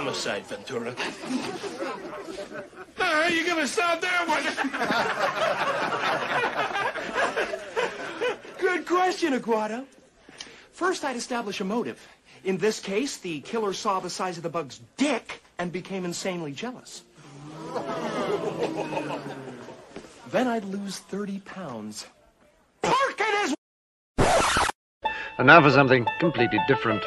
homicide, Ventura. How you gonna stop that one? Good question, Aguado. First, I'd establish a motive. In this case, the killer saw the size of the bug's dick and became insanely jealous. then I'd lose 30 pounds. Park it as... And now for something completely different.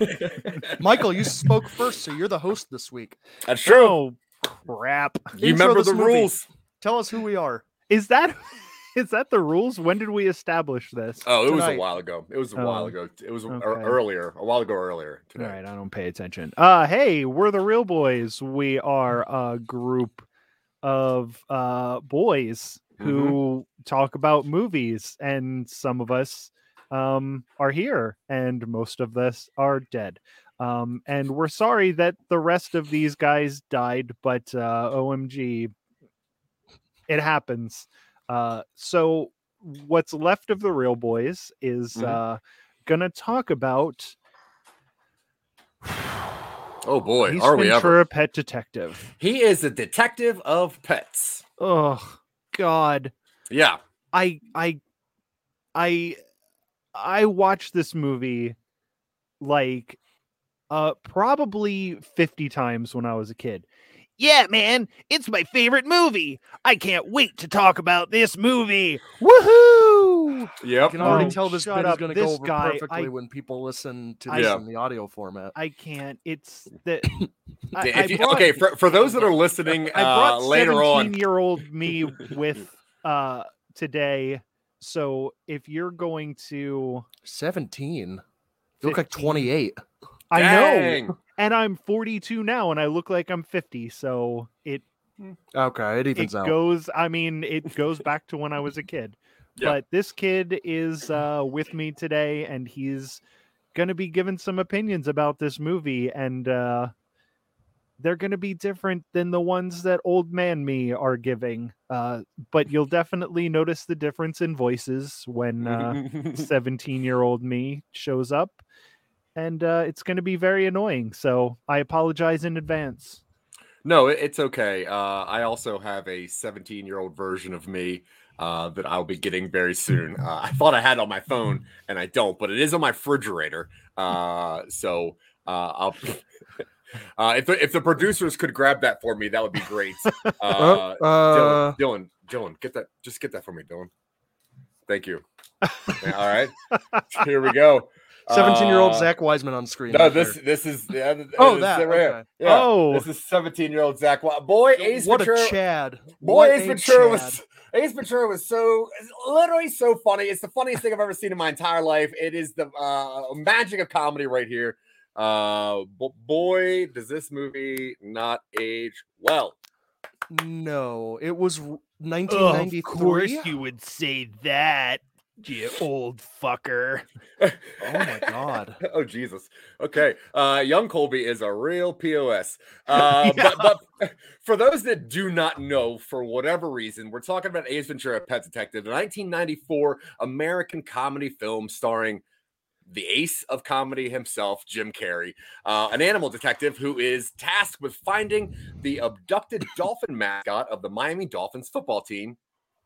Michael. Michael, you spoke first, so you're the host this week. That's true. Oh, crap. You Intro remember the movie. rules. Tell us who we are. Is that is that the rules? When did we establish this? Oh, it was a while ago. It was a while Oh, ago. It was okay. earlier, a while ago earlier today. right, I don't pay attention. Uh hey, we're the real boys. We are a group of uh boys who talk about movies and some of us um are here and most of us are dead. Um and we're sorry that the rest of these guys died, but uh OMG it happens. Uh so what's left of the real boys is Mhm. uh gonna talk about Oh boy, Ace are we ever? a Pet Detective. He is a detective of pets. Oh God, Yeah. I I I I watched this movie like uh probably 50 times when I was a kid. Yeah, man, it's my favorite movie. I can't wait to talk about this movie. Woohoo! Yep. I can already Oh, tell this shut bit is going to go This over guy, perfectly I- when people listen to I- this Yeah. in the audio format. I can't. It's that I, I brought- okay, for, for those that are listening I brought uh, later on, year old me with uh today. So if you're going to 17. You look like 28. I know. And I'm 42 now and I look like I'm 50. So it Okay, it it out. goes I mean it goes back to when I was a kid. Yeah. But this kid is uh with me today and he's going to be giving some opinions about this movie and uh they're going to be different than the ones that old man me are giving. Uh but you'll definitely notice the difference in voices when uh 17 year old me shows up and uh, it's going to be very annoying so i apologize in advance no, it's okay. Uh, I also have a 17 year old version of me uh, that I'll be getting very soon. Uh, I thought I had it on my phone, and I don't, but it is on my refrigerator. Uh, so uh, I'll. Uh, if, the, if the producers could grab that for me, that would be great. Uh, Uh, Dylan, Dylan, Dylan, get that. Just get that for me, Dylan. Thank you. All right, here we go. 17 year old Uh, Zach Wiseman on screen. No, right this there. this is yeah, Oh, this is that, right okay. Yeah, Oh. this is 17 year old Zach. Boy, Ace what Ventura. a Chad. Boy, What Ace Ventura Chad. was Ace Ventura was so literally so funny. It's the funniest thing I've ever seen in my entire life. It is the uh, magic of comedy right here. Uh, bo- boy, does this movie not age well? No, it was 1993. Of course, you would say that you old fucker Oh my god. oh Jesus. Okay. Uh young Colby is a real POS. Uh but, but for those that do not know, for whatever reason, we're talking about Ace Ventura Pet Detective, the 1994 American comedy film starring the ace of comedy himself, Jim Carrey, uh, an animal detective who is tasked with finding the abducted dolphin mascot of the Miami Dolphins football team,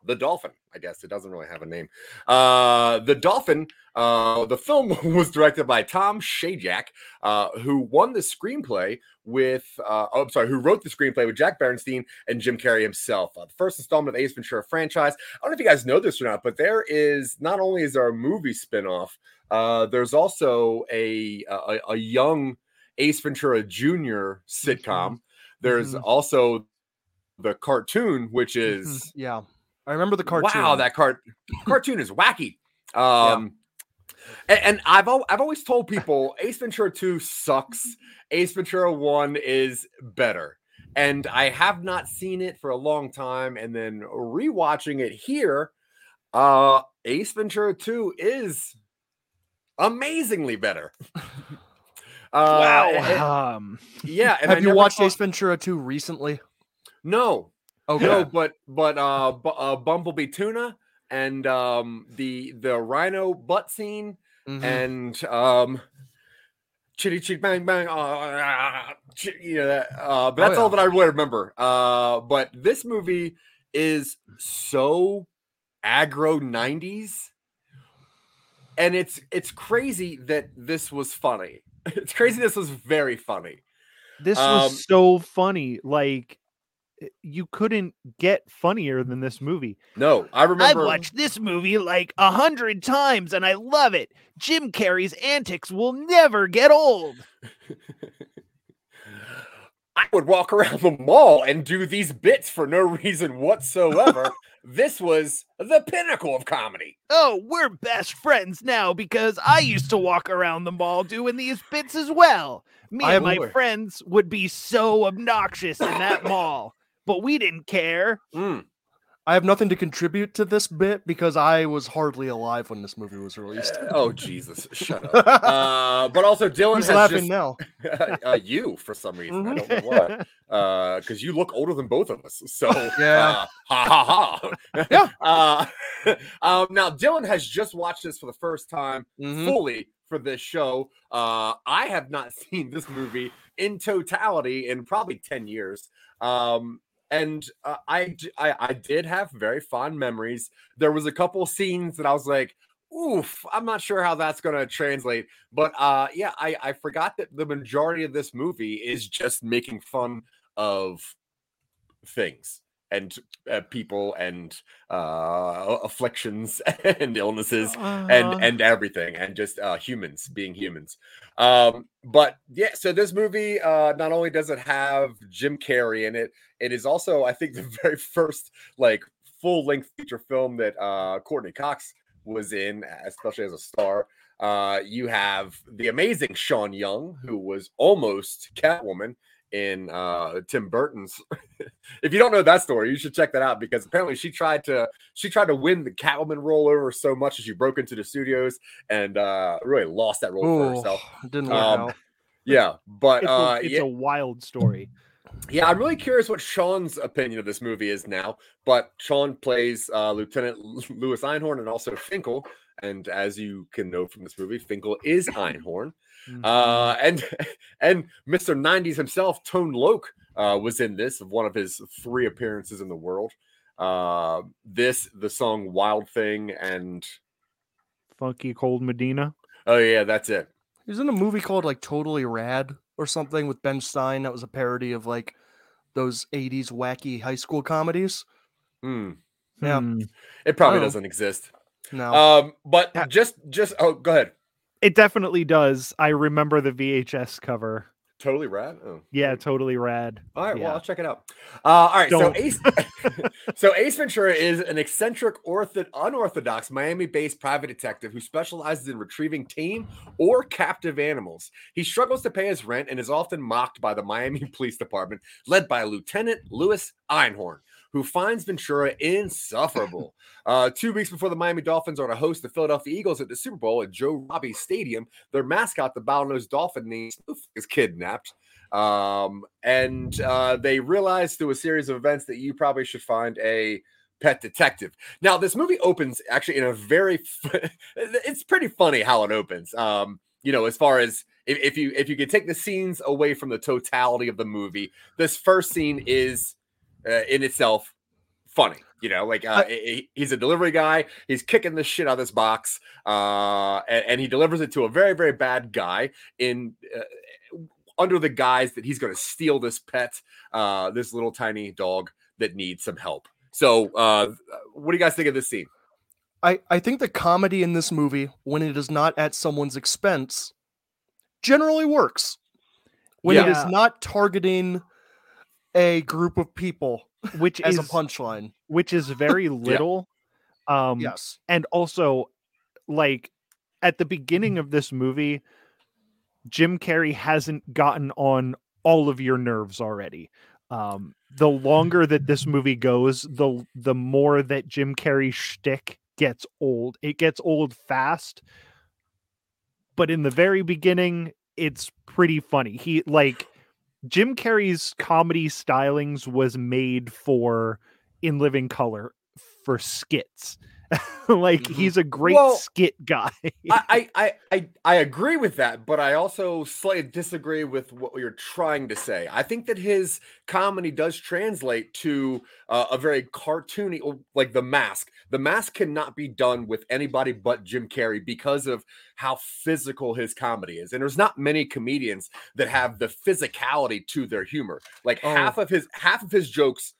the Dolphin. I guess it doesn't really have a name. Uh, the Dolphin. Uh, the film was directed by Tom Shadyac, uh, who won the screenplay with. Uh, oh, I'm sorry, who wrote the screenplay with Jack Bernstein and Jim Carrey himself. Uh, the first installment of Ace Ventura franchise. I don't know if you guys know this or not, but there is not only is there a movie spinoff, uh, there's also a, a a young Ace Ventura Jr. sitcom. There's Mhm. also the cartoon, which is Mhm. Yeah. I remember the cartoon. wow, that cart cartoon is wacky. Um, and, and I've al- I've always told people Ace Ventura 2 sucks. Ace Ventura 1 is better. And I have not seen it for a long time. And then rewatching it here, uh Ace Ventura 2 is amazingly better. Uh, and- Um, yeah. and I Have you watched thought- Ace Ventura 2 recently? No, Okay. no, but but uh, bu- uh Bumblebee tuna and um the the rhino butt scene Mhm. and um chitty chitty bang bang uh, uh, you know that uh but Oh, that's all that I really remember uh but this movie is so aggro 90s and it's it's crazy that this was funny it's crazy this was very funny this Um, was so funny. Like you couldn't get funnier than this movie. no I remember I've watched this movie like a hundred times and I love it. Jim Carrey's antics will never get old. I would walk around the mall and do these bits for no reason whatsoever. this was the pinnacle of comedy. Oh, we're best friends now because I used to walk around the mall doing these bits as well. Me I and my am- friends would be so obnoxious in that mall, but we didn't care. Mm. I have nothing to contribute to this bit because I was hardly alive when this movie was released. Oh Jesus, shut up. Uh, but also Dylan Who's has laughing just, now? uh, you for some reason. I don't know why. Uh, because you look older than both of us. So Yeah. uh, ha ha ha. Yeah. Uh, um, now Dylan has just watched this for the first time Mhm. fully for this show. Uh, I have not seen this movie in totality in probably 10 years. Um, and uh, I did have very fond memories. There was a couple scenes that I was like, oof, I'm not sure how that's going to translate. But uh, yeah, I, I forgot that the majority of this movie is just making fun of things and uh, people and uh, afflictions and illnesses and and everything and just uh humans being humans. Um but yeah so this movie uh not only does it have jim carrey in it it is also i think the very first like full length feature film that uh courteney cox was in especially as a star. Uh you have the amazing sean young who was almost catwoman in uh tim burton's if you don't know that story, you should check that out because apparently she tried to she tried to win the Catwoman role over so much that she broke into the studios and uh really lost that role for Oh, herself. didn't work Um, out. Yeah, but It's, uh a, it's yeah, a wild story. yeah, I'm really curious what Sean's opinion of this movie is now. But Sean plays uh Lieutenant L- Lois Einhorn and also Finkel. And as you can know from this movie, Finkel is Einhorn. Mhm. Uh, and and Mr. 90s himself, Tone Loc, uh, was in this of one of his three appearances in the world. Uh, this, the song Wild Thing, and Funky Cold Medina. oh yeah, that's it. He was in a movie called like Totally Rad or something with Ben Stein that was a parody of like those 80s wacky high school comedies. Hmm. Yeah. Hmm. It probably Oh. doesn't exist. No. Um, but just just oh, go ahead. It definitely does. I remember the VHS cover. Totally rad. Oh. Yeah, totally rad. All right, Yeah. well, I'll check it out. Uh, all right, Don't. so Ace, so Ace Ventura is an eccentric, ortho- unorthodox Miami-based private detective who specializes in retrieving tame or captive animals. He struggles to pay his rent and is often mocked by the Miami Police Department, led by Lieutenant Lois Einhorn, who finds Ventura insufferable. Uh, two weeks before the Miami Dolphins are to host the Philadelphia Eagles at the Super Bowl at Joe Robbie Stadium, their mascot, the bottlenose dolphin named is kidnapped. Um, and uh, they realize through a series of events that you probably should find a pet detective. Now, this movie opens actually in a very, it's pretty funny how it opens. Um, you know, as far as if, if you if you could take the scenes away from the totality of the movie, this first scene is uh, in itself funny. You know, like uh, he- he's a delivery guy. He's kicking the shit out of this box, uh, and, and he delivers it to a very, very bad guy in uh, under the guise that he's going to steal this pet, uh, this little tiny dog that needs some help. So, uh, what do you guys think of this scene? I, I think the comedy in this movie, when it is not at someone's expense, generally works. When it Yeah. is not targeting a group of people which as is a punchline. which is very little. Um, Yes. and also like at the beginning of this movie jim carrey hasn't gotten on all of your nerves already um the longer that this movie goes the the more that jim carrey shtick gets old it gets old fast but in the very beginning it's pretty funny he like jim carrey's comedy stylings was made for in living color for skits like Mhm. he's a great Well, skit guy I, I, I, I agree with that, but I also slightly disagree with what you're trying to say. I think that his comedy does translate to uh, a very cartoony, like The Mask. The Mask cannot be done with anybody but Jim Carrey because of how physical his comedy is, and there's not many comedians that have the physicality to their humor. Like Oh. half of his half of his jokes.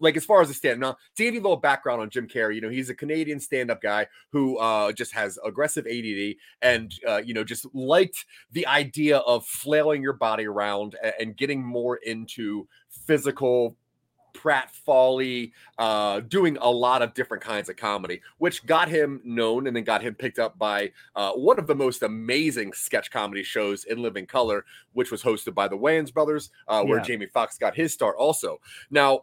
Like as far as the stand now, to give you a little background on Jim Carrey, you know he's a Canadian stand-up guy who uh, just has aggressive ADD and uh, you know just liked the idea of flailing your body around and, getting more into physical Pratt Folly, uh, doing a lot of different kinds of comedy, which got him known and then got him picked up by uh, one of the most amazing sketch comedy shows in Living Color, which was hosted by the Wayans brothers, uh, where Yeah. Jamie Foxx got his start also. Now,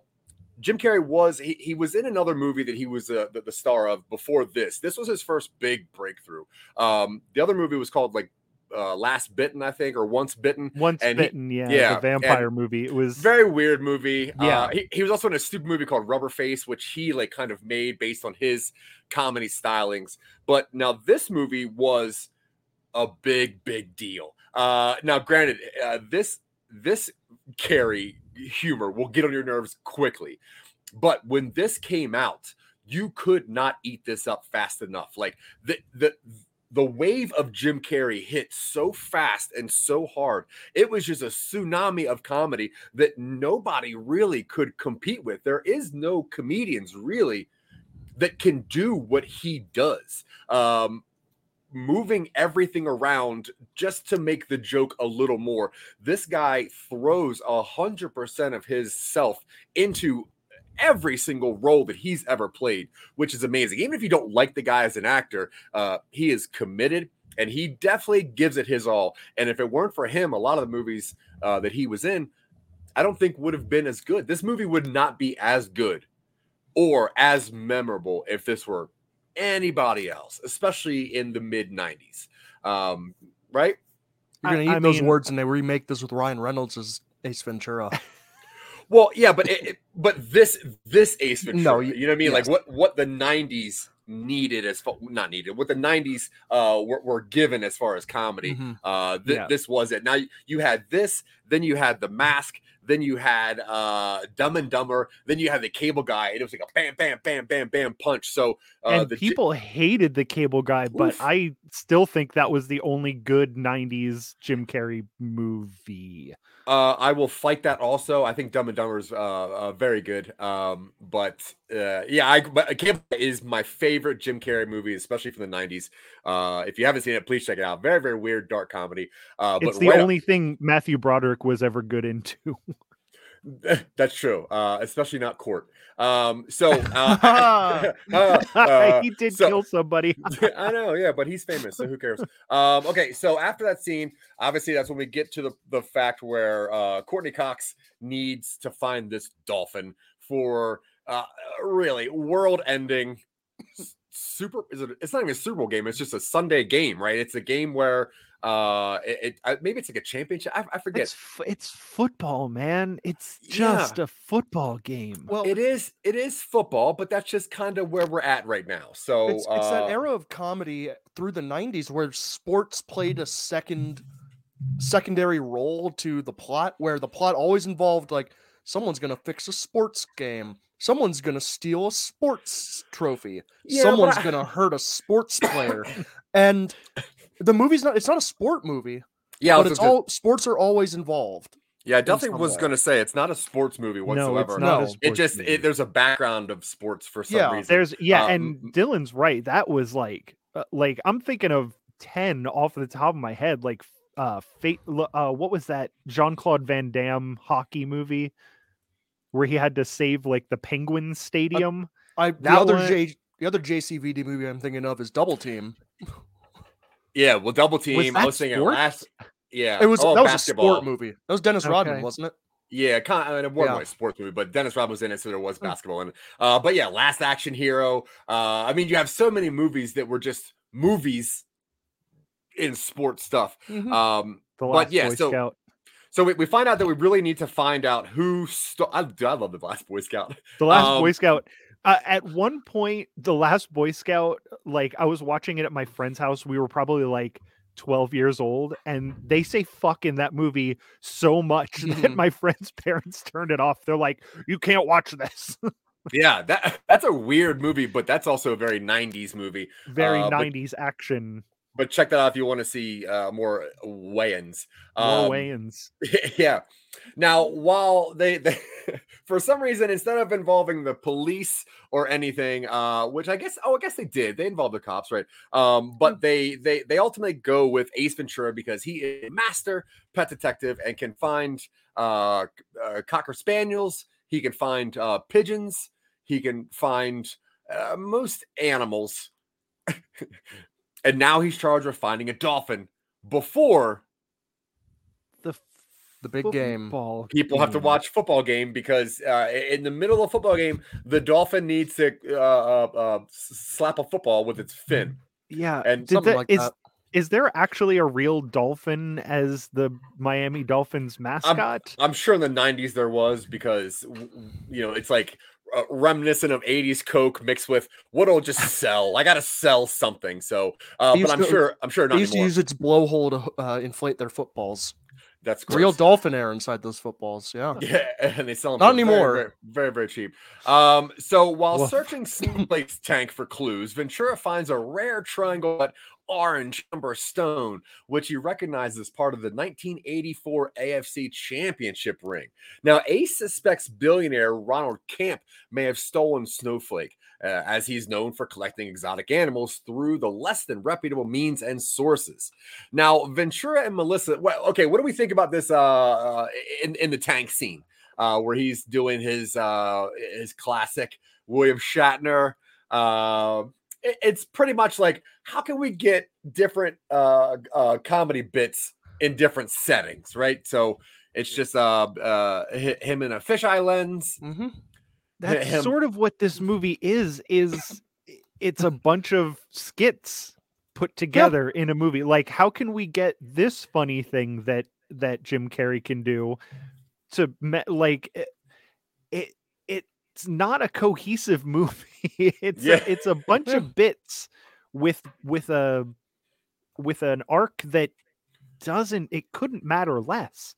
Jim Carrey was he, he was in another movie that he was uh, the, the star of before this. This was his first big breakthrough. Um, the other movie was called like uh, Last Bitten, I think, or Once Bitten. once and he- bitten yeah, yeah, the and vampire movie it was Very weird movie. Yeah. Uh, he, he was also in a stupid movie called Rubber Face, which he like kind of made based on his comedy stylings. But now this movie was a big, big deal. Uh, now, granted, uh, this this Carrey humor will get on your nerves quickly, but when this came out, you could not eat this up fast enough. Like the the the wave of Jim Carrey hit so fast and so hard. It was just a tsunami of comedy that nobody really could compete with. There is no comedians really that can do what he does. Um, moving everything around just to make the joke a little more. This guy throws a hundred percent of his self into every single role that he's ever played, which is amazing. Even if you don't like the guy as an actor, uh, he is committed and he definitely gives it his all. And if it weren't for him, a lot of the movies uh, that he was in, I don't think would have been as good. This movie would not be as good or as memorable if this were anybody else, especially in the mid 90s. Um, right? You're gonna eat I those mean- words and they remake this with Ryan Reynolds as Ace Ventura. Well, yeah, but it, it- but this this Ace Ventura, No, you, you- know what I mean? Like what what the '90s needed as far not needed, what the '90s uh were, were given as far as comedy. Mhm. Uh, th- Yeah. this was it. Now you- you had this, then you had the mask, then you had uh Dumb and Dumber, then you had the Cable Guy, and it was like a bam, bam, bam, bam, bam punch. So uh, and J- people hated the cable guy but i still think that was the only good 90s jim carrey movie Uh, I will fight that also. I think Dumb and Dumber is uh, uh, very good. Um, but uh, yeah, I but Cable Guy is my favorite Jim Carrey movie, especially from the '90s. Uh, if you haven't seen it, please check it out. Very, very weird, dark comedy. Uh, but it's the right- only thing matthew broderick was ever good into that's true, uh, especially not Court. Um, so uh, uh, uh, he did so- kill somebody I know, yeah, but he's famous, so who cares? Um, okay, so after that scene, obviously that's when we get to the, the fact where uh, Courteney Cox needs to find this dolphin for uh, really world-ending super. Is it? It's not even a Super Bowl game. It's just a Sunday game, right? It's a game where uh, it, it uh, maybe it's like a championship. I, I forget. it's, f- it's football man it's Yeah. just a football game Well, it is it is football, but that's just kind of where we're at right now. So it's, it's that uh, era of comedy through the 90s where sports played a second secondary role to the plot where the plot always involved like someone's gonna fix a sports game someone's gonna steal a sports trophy Yeah, someone's I- gonna hurt a sports player and the movie's not it's not a sport movie yeah, but it's gonna- all sports are always involved yeah. I definitely was going to say it's not a sports movie no whatsoever. it's not No. it just it, there's a background of sports for some Yeah, reason. There's yeah, Uh, and Dylan's right. That was like uh, like I'm thinking of 10 off the top of my head like uh fate uh what was that Jean-Claude Van Damme hockey movie? where he had to save like the Penguin Stadium. I the other one- J the other JCVD movie I'm thinking of is Double Team. Yeah, well, double team. I that was thinking sports? last. Yeah, It was oh, that was basketball. a sport movie. That was Dennis Rodman, wasn't it? Yeah, kind of, I mean, it wasn't Yeah. a sports movie, but Dennis Rodman was in it, so there was Hmm. basketball in it. Uh, but yeah, Last Action Hero. Uh, I mean, you have so many movies that were just movies in sports stuff. Mhm. Um, The But last yeah, Boy so- Scout. so we, we find out that we really need to find out who. Sto- I, I love the Last Boy Scout. The last Um, Boy Scout. Uh, at one point, the last Boy Scout, like I was watching it at my friend's house. We were probably like 12 years old, and they say fuck in that movie so much that Mhm. my friend's parents turned it off. They're like, you can't watch this. Yeah, that that's a weird movie, but that's also a very '90s movie. Very Uh, but- 90s action. But check that out if you want to see uh, more Wayans. More Um, Wayans. yeah. Now, while they, they for some reason, instead of involving the police or anything, uh, which I guess, oh, I guess they did. They involved the cops, right? Um, but they they they ultimately go with Ace Ventura because he is a master pet detective and can find uh, uh cocker spaniels. He can find uh, pigeons. He can find uh, most animals. and now he's charged with finding a dolphin before The The big game. football people have to watch football game because uh, in the middle of football game, the dolphin needs to uh, uh, uh, slap a football with its fin. Yeah. and did something that- like is- that. is there actually a real dolphin as the Miami Dolphins mascot? I'm I'm sure in the '90s there was because w- w- you know it's like uh, reminiscent of '80s Coke mixed with what'll just sell. I gotta sell something. So, uh, but I'm to- sure I'm sure They not used to anymore. use its blowhole to uh, inflate their footballs. That's Real dolphin air inside those footballs. Yeah. Yeah, and they sell them Not for very, anymore. Very, very, very cheap. Um, so while Woof. searching Snowflake's tank for clues, Ventura finds a rare triangle but orange amber stone, which he recognizes as part of the 1984 AFC Championship ring. Now, Ace suspects billionaire Ronald Camp may have stolen Snowflake. uh, as he's known for collecting exotic animals through the less than reputable means and sources. Now, Ventura and Melissa, well, okay, what do we think about this uh, uh in, in the tank scene? Uh, where he's doing his uh his classic William Shatner. Uh, it- it's pretty much like how can we get different uh, uh comedy bits in different settings, right? So it's just uh uh him in a fisheye lens. Mm-hmm. That's him- sort of what this movie is. Is it's a bunch of skits put together in a movie. Like, how can we get this funny thing that that Jim Carrey can do to me- like it it's not a cohesive movie. it's Yeah. a, it's a bunch of bits with with a with an arc that doesn't it couldn't matter less.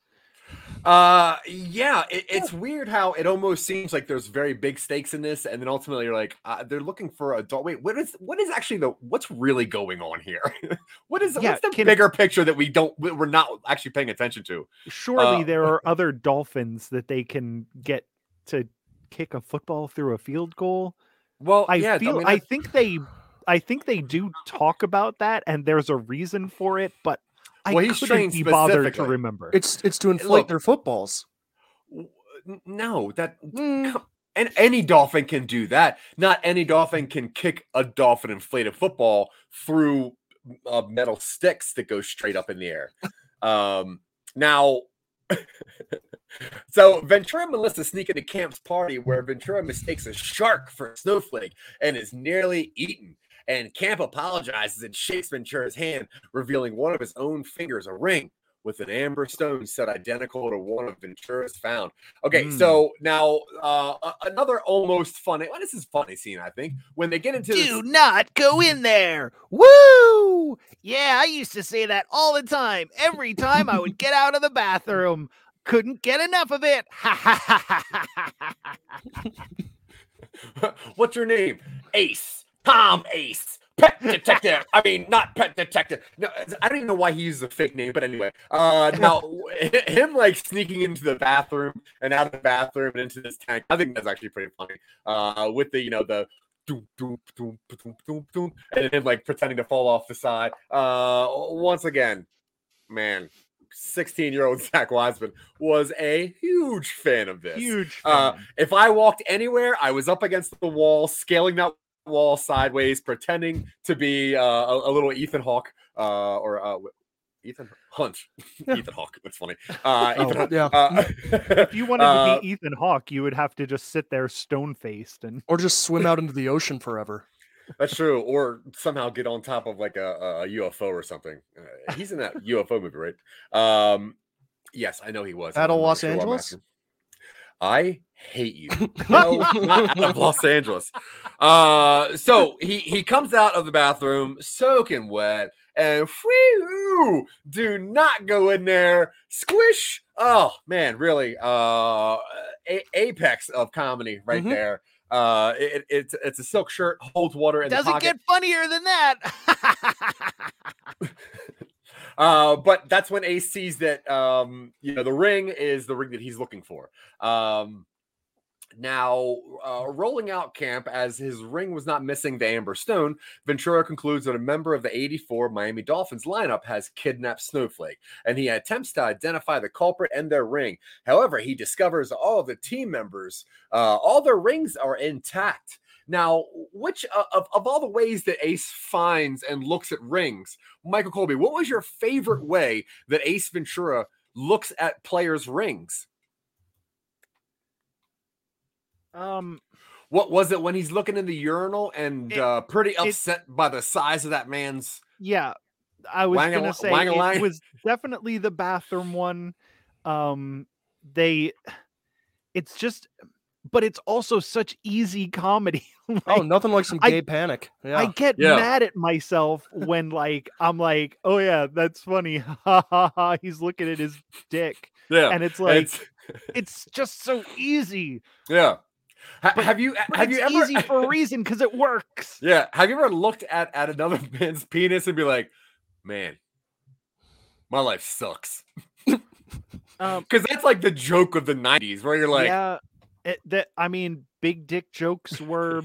Uh, yeah, it, it's weird how it almost seems like there's very big stakes in this, and then ultimately you're like, uh, they're looking for a dog. Wait, what is what is actually the what's really going on here? what is Yeah, what's the can- bigger picture that we don't we- we're not actually paying attention to? Surely Uh, there are other dolphins that they can get to kick a football through a field goal. Well, I yeah, feel mean, I think they I think they do talk about that and there's a reason for it, but I Well, he's couldn't be bothered to remember. It's it's to inflate look- their footballs. no that Mm. and any dolphin can do that. Not any dolphin can kick a dolphin inflated football through uh, metal sticks that go straight up in the air. Um, now, so Ventura and Melissa sneak into Camp's party where Ventura mistakes a shark for a snowflake and is nearly eaten. And Camp apologizes and shakes Ventura's hand, revealing one of his own fingers, a ring with an amber stone set identical to one of Ventura's found. Okay, Mm. so now uh, another almost funny. Well, this is funny scene, I think, when they get into this. Do not go in there. Woo! Yeah, I used to say that all the time. Every time I would get out of the bathroom. Couldn't get enough of it. Ha ha ha ha ha ha ha. What's your name? Ace. Tom Ace. Pet detective. I mean, not pet detective. No, I don't even know why he uses a fake name, but anyway. Uh now him like sneaking into the bathroom and out of the bathroom and into this tank. I think that's actually pretty funny. Uh with the, you know, the doom, doom, doom, doom, doom, doom, and then like pretending to fall off the side. Uh once again, man, 16 year old Zach Wiseman was a huge fan of this. Huge. Uh, if I walked anywhere, I was up against the wall, scaling that wall sideways, pretending to be uh, a, a little Ethan Hawke uh, or uh, Ethan Hunt. Yeah. Ethan Hawke. That's funny. Uh, Oh, Ethan Hunt. yeah. Uh, if you wanted uh, to be Ethan Hawke, you would have to just sit there stone faced and Or just swim out into the ocean forever. That's true. Or somehow get on top of like a, a UFO or something. Uh, he's in that UFO movie, right? Um, yes, I know he was. Out of Los sure Angeles? I hate you. No, not out of Los Angeles. Uh, so he he comes out of the bathroom soaking wet and whew, do not go in there. Squish. Oh man, really? Uh, a- apex of comedy right Mhm. there. Uh, it, it's it's a silk shirt, holds water in the Doesn't get funnier than that. Uh, but that's when Ace sees that um, you know the ring is the ring that he's looking for. Um, now, uh, rolling out camp as his ring was not missing the Amber Stone, Ventura concludes that a member of the 84 Miami Dolphins lineup has kidnapped Snowflake, and he attempts to identify the culprit and their ring. However, he discovers all the team members, uh, all their rings are intact. Now, which uh, of, of all the ways that Ace finds and looks at rings, Michael Colby, what was your favorite way that Ace Ventura looks at players' rings? Um What was it when he's looking in the urinal and It- uh, pretty it- upset by the size of that man's? yeah i was Wang-a- gonna say wang-a-lang? it was definitely the bathroom one um they it's just but it's also such easy comedy Oh, nothing like some I- gay panic. Yeah. I get Yeah. mad at myself when like I'm like, oh yeah, that's funny. Ha ha ha. He's looking at his dick. Yeah, And it's like it's- it's just so easy. yeah. Ha- But- have you But have it's you ever easy for a reason because it works. Yeah. Have you ever looked at at another man's penis and be like, man, my life sucks? Um Because that's like the joke of the '90s, where you're like, yeah. It, that I mean, big dick jokes were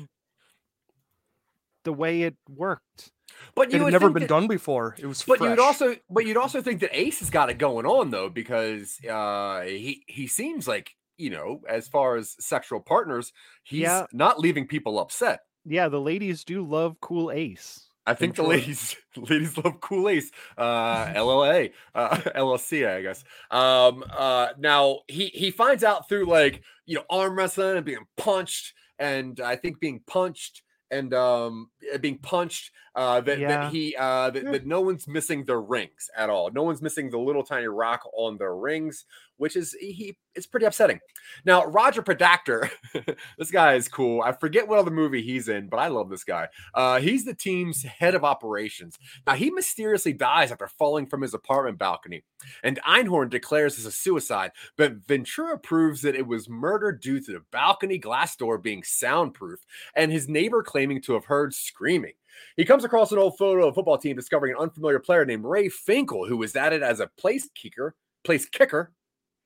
the way it worked. but It you had never been that- done before. It was But fresh. you'd also, but you'd also think that Ace has got it going on though, because uh, he he seems like you know, as far as sexual partners, he's Yeah. not leaving people upset. Yeah, the ladies do love cool ace. I think the ladies ladies love Cool Ace, uh, LLA, uh, LLC, I guess. Um, uh, now he he finds out through like you know arm wrestling and being punched, and I think being punched and um uh, being punched uh that, Yeah. that he uh that, Yeah. that no one's missing their rings at all no one's missing the little tiny rock on their rings which is he it's pretty upsetting now roger podacter this guy is cool i forget what other movie he's in but i love this guy uh he's the team's head of operations now he mysteriously dies after falling from his apartment balcony and einhorn declares this a suicide but ventura proves that it was murder due to the balcony glass door being soundproof and his neighbor claiming to have heard screaming. He comes across an old photo of a football team discovering an unfamiliar player named Ray Finkel, who was added as a place kicker. Place kicker.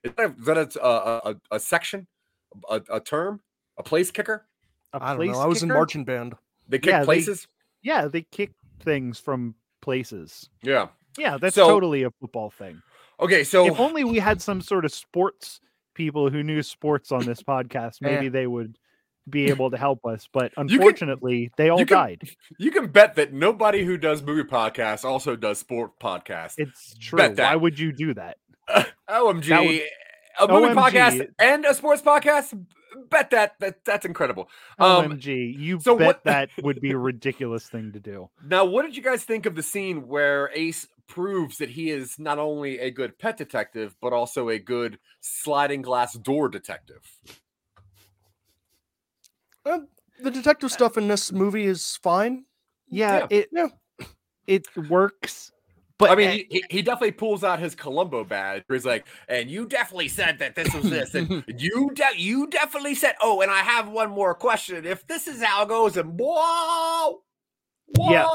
Is that a, is that a, a, a, a section, a, a term, a place kicker? A I don't place know. I was in kicker? marching band. They kick Yeah, they- places. Yeah, they kick things from places. Yeah. Yeah, that's So- totally a football thing. Okay. So if only we had some sort of sports people who knew sports on this podcast, maybe Eh. they would be able to help us. But can- unfortunately, they all you can- died. you can bet that nobody who does movie podcasts also does sport podcasts. It's true. Bet Why that. would you do that? OMG. That would- a movie OMG. podcast and a sports podcast. Bet that, that that's incredible. Um, OMG, you so bet what- that would be a ridiculous thing to do. Now, what did you guys think of the scene where Ace proves that he is not only a good pet detective, but also a good sliding glass door detective? Uh, the detective stuff in this movie is fine. Yeah, Yeah. it Yeah. it works. But I mean, eh, he, he- he definitely pulls out his Columbo badge. Where he's like, "And you definitely said that this was this, and you de- you definitely said, oh, and I have one more question. If this is how it goes, and whoa, whoa, Yeah.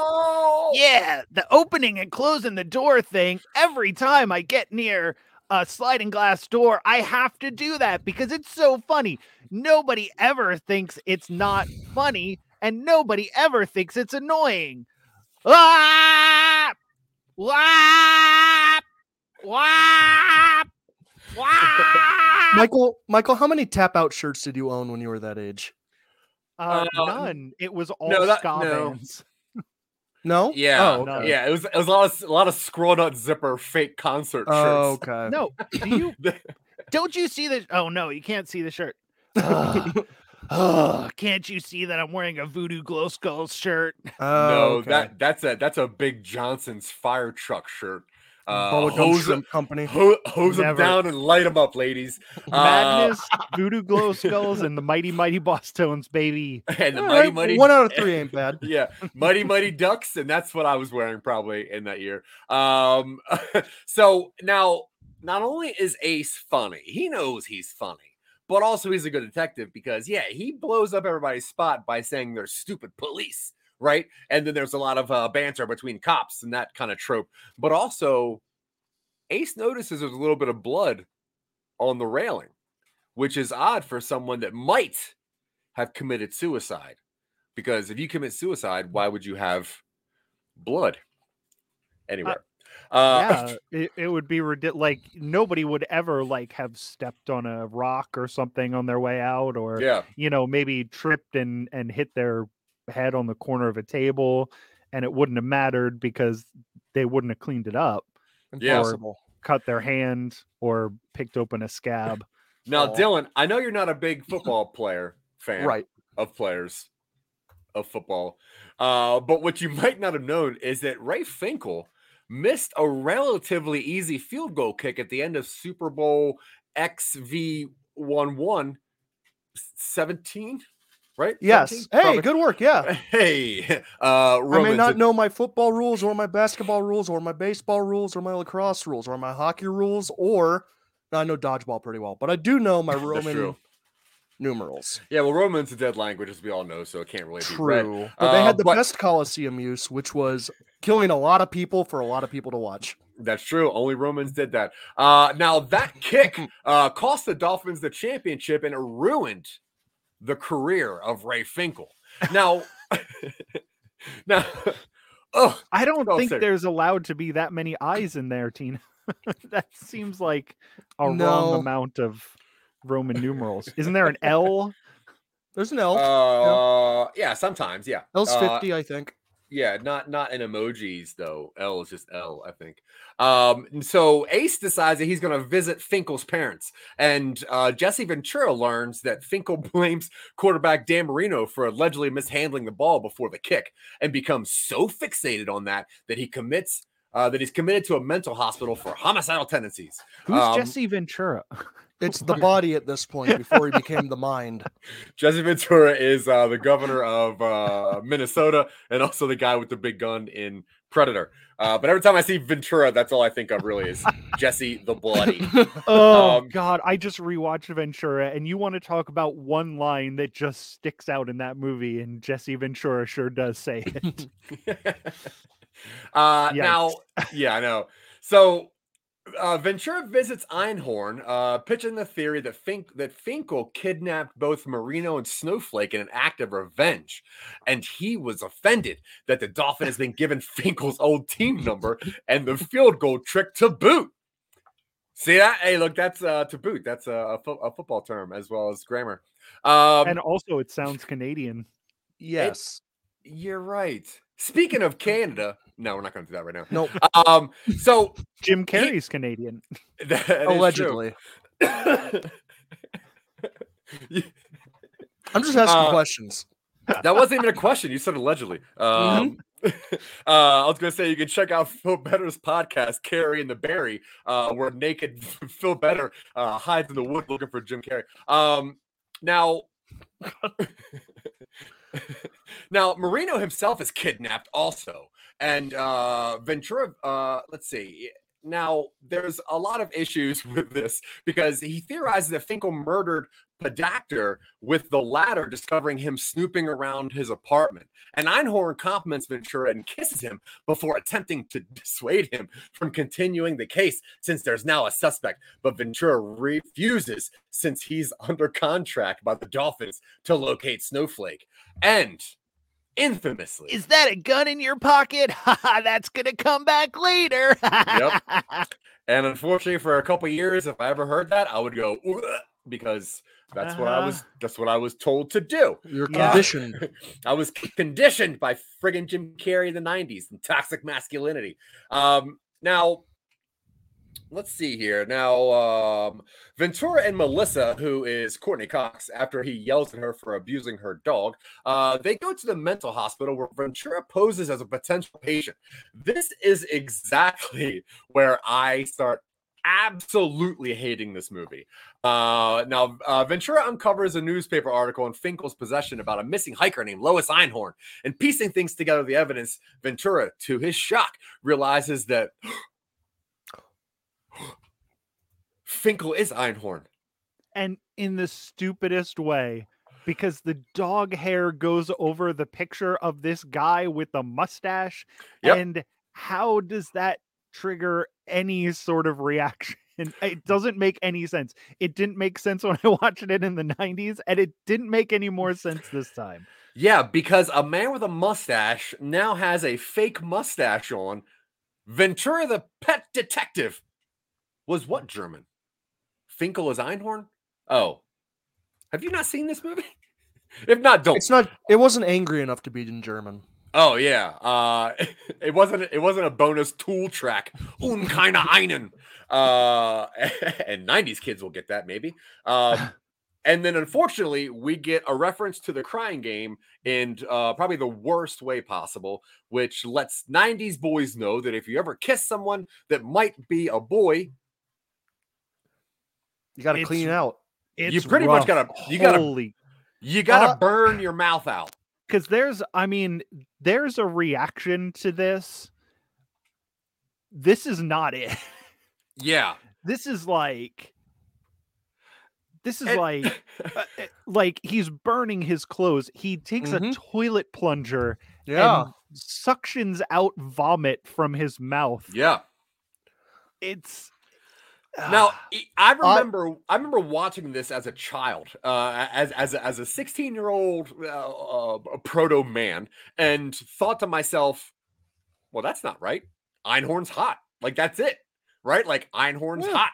Yeah, the opening and closing the door thing. Every time I get near a sliding glass door, I have to do that because it's so funny. Nobody ever thinks it's not funny, and nobody ever thinks it's annoying. Ah! Wap! Wap! Wap! Michael, Michael, how many tap out shirts did you own when you were that age? Uh, uh, none. It was all no, that, no. bands. No. Yeah. Oh, okay. Yeah. It was it was a lot of a lot of scrolled up zipper fake concert oh, shirts. Oh, okay. No. Do you don't you see the? Oh no, you can't see the shirt. Ugh. Ugh, can't you see that I'm wearing a Voodoo Glow Skulls shirt? Oh, no, okay. that that's a that's a big Johnson's fire truck shirt. Uh, Bubblegum hose them, Company. ho- hose them down and light them up, ladies. Uh, Madness, Voodoo Glow Skulls, and the Mighty Mighty Bosstones, baby. and the All mighty right, mighty One out of three ain't bad. yeah, mighty mighty ducks, and that's what I was wearing probably in that year. Um, so now not only is Ace funny, he knows he's funny, but also he's a good detective because yeah, he blows up everybody's spot by saying they're stupid police, right? And then there's a lot of uh, banter between cops and that kind of trope, but also Ace notices there's a little bit of blood on the railing, which is odd for someone that might have committed suicide. Because if you commit suicide, why would you have blood anywhere? Uh, yeah, it, it would be ridiculous. Like nobody would ever like have stepped on a rock or something on their way out, or yeah, you know maybe tripped and and hit their head on the corner of a table, and it wouldn't have mattered because they wouldn't have cleaned it up, Yeah. Impossible. cut their hand, or picked open a scab. Now, Aw. Dylan, I know you're not a big football player fan, Right. Of players of football, uh, but what you might not have known is that Ray Finkel missed a relatively easy field goal kick at the end of Super Bowl XV11 17, right? Yes. 17? Hey, Probably. good work. Yeah. Hey, uh, I may not know my football rules or my basketball rules or my baseball rules or my lacrosse rules or my hockey rules or I know dodgeball pretty well, but I do know my Roman numerals. Yeah, well, Roman's a dead language, as we all know, so it can't really be read. True. But they Uh, had the but- best Coliseum use, which was killing a lot of people for a lot of people to watch. That's true. Only Romans did that. Uh, now that kick uh, cost the Dolphins the championship, and it ruined the career of Ray Finkel. Now, now, oh, I don't Oh, think sorry. there's allowed to be that many eyes in there, Tina. that seems like a wrong amount of Roman numerals. Isn't there an L? There's an L. uh, yeah, sometimes, yeah. L's Uh, 50, I think. Yeah, not not in emojis though. L is just L, I think. Um, and so Ace decides that he's going to visit Finkel's parents, and uh, Jesse Ventura learns that Finkel blames quarterback Dan Marino for allegedly mishandling the ball before the kick, and becomes so fixated on that that he commits uh, that he's committed to a mental hospital for homicidal tendencies. Who's Um, Jesse Ventura? It's the body at this point before he became the mind. Jesse Ventura is uh, the governor of uh, Minnesota and also the guy with the big gun in Predator. Uh, but every time I see Ventura, that's all I think of really is Jesse the Bloody. Oh Um, God! I just rewatched Ventura, and you want to talk about one line that just sticks out in that movie, and Jesse Ventura sure does say it. uh, Yikes. now, yeah, I know. So uh, Ventura visits Einhorn, uh, pitching the theory that Fink that Finkel kidnapped both Marino and Snowflake in an act of revenge, and he was offended that the Dolphin has been given Finkel's old team number and the field goal trick to boot. See that? Hey, look, that's uh, to boot. That's a, a, fo- a football term as well as grammar. Um, and also, it sounds Canadian. Yes. you're right. Speaking of Canada, no, we're not going to do that right now. Nope. Um, so Jim Carrey's Canadian. is true. Allegedly. I'm just asking Uh, questions. that wasn't even a question. You said allegedly. Um, uh, I was going to say you can check out Phil Better's podcast, Carrie and the Berry, uh, where naked Phil Better uh, hides in the wood looking for Jim Carrey. Um, now, now Marino himself is kidnapped also, and uh, Ventura. Uh, let's see. Now, there's a lot of issues with this because he theorizes that Finkel murdered Podacter with the latter discovering him snooping around his apartment. And Einhorn compliments Ventura and kisses him before attempting to dissuade him from continuing the case since there's now a suspect. But Ventura refuses since he's under contract by the Dolphins to locate Snowflake. And infamously, Is that a gun in your pocket? That's gonna come back later. Yep. and unfortunately, for a couple years, if I ever heard that, I would go, because that's what I was Uh-huh. that's what I was told to do. You're Yeah. conditioned. I was conditioned by friggin' Jim Carrey in the 90s and toxic masculinity. Um, now, let's see here. Now, um, Ventura and Melissa, who is Courteney Cox, after he yells at her for abusing her dog, uh, they go to the mental hospital where Ventura poses as a potential patient. This is exactly where I start absolutely hating this movie. Uh, now, uh, Ventura uncovers a newspaper article in Finkel's possession about a missing hiker named Lois Einhorn, and piecing things together, the evidence, Ventura, to his shock, realizes that Finkel is Einhorn. and in the stupidest way because the dog hair goes over the picture of this guy with the mustache Yep. and how does that trigger any sort of reaction it doesn't make any sense it didn't make sense when i watched it in the 90s and it didn't make any more sense this time Yeah, because a man with a mustache now has a fake mustache on. Ventura, the pet detective, was what German? Finkel is Einhorn? Oh, have you not seen this movie? If not, don't. It's not. It wasn't angry enough to be in German. Oh yeah, uh, it wasn't. It wasn't a bonus tool track. Unkeiner einen. Uh, and '90s kids will get that maybe. Um, and then unfortunately, we get a reference to the crying game in uh, probably the worst way possible, which lets '90s boys know that if you ever kiss someone that might be a boy, You got to It's- clean out. it's you pretty much gotta you gotta you gotta Uh, burn your mouth out. because there's i mean there's a reaction to this this is not it Yeah. this is like this is And- like uh, uh, like he's burning his clothes he takes Mhm. a toilet plunger Yeah. and suctions out vomit from his mouth Yeah. it's Now, ah, I remember, I remember watching this as a child, uh, as as a- as a sixteen year old uh, uh, proto man, and thought to myself, "Well, that's not right. Einhorn's hot. Like that's it, right? Like Einhorn's Yeah. hot.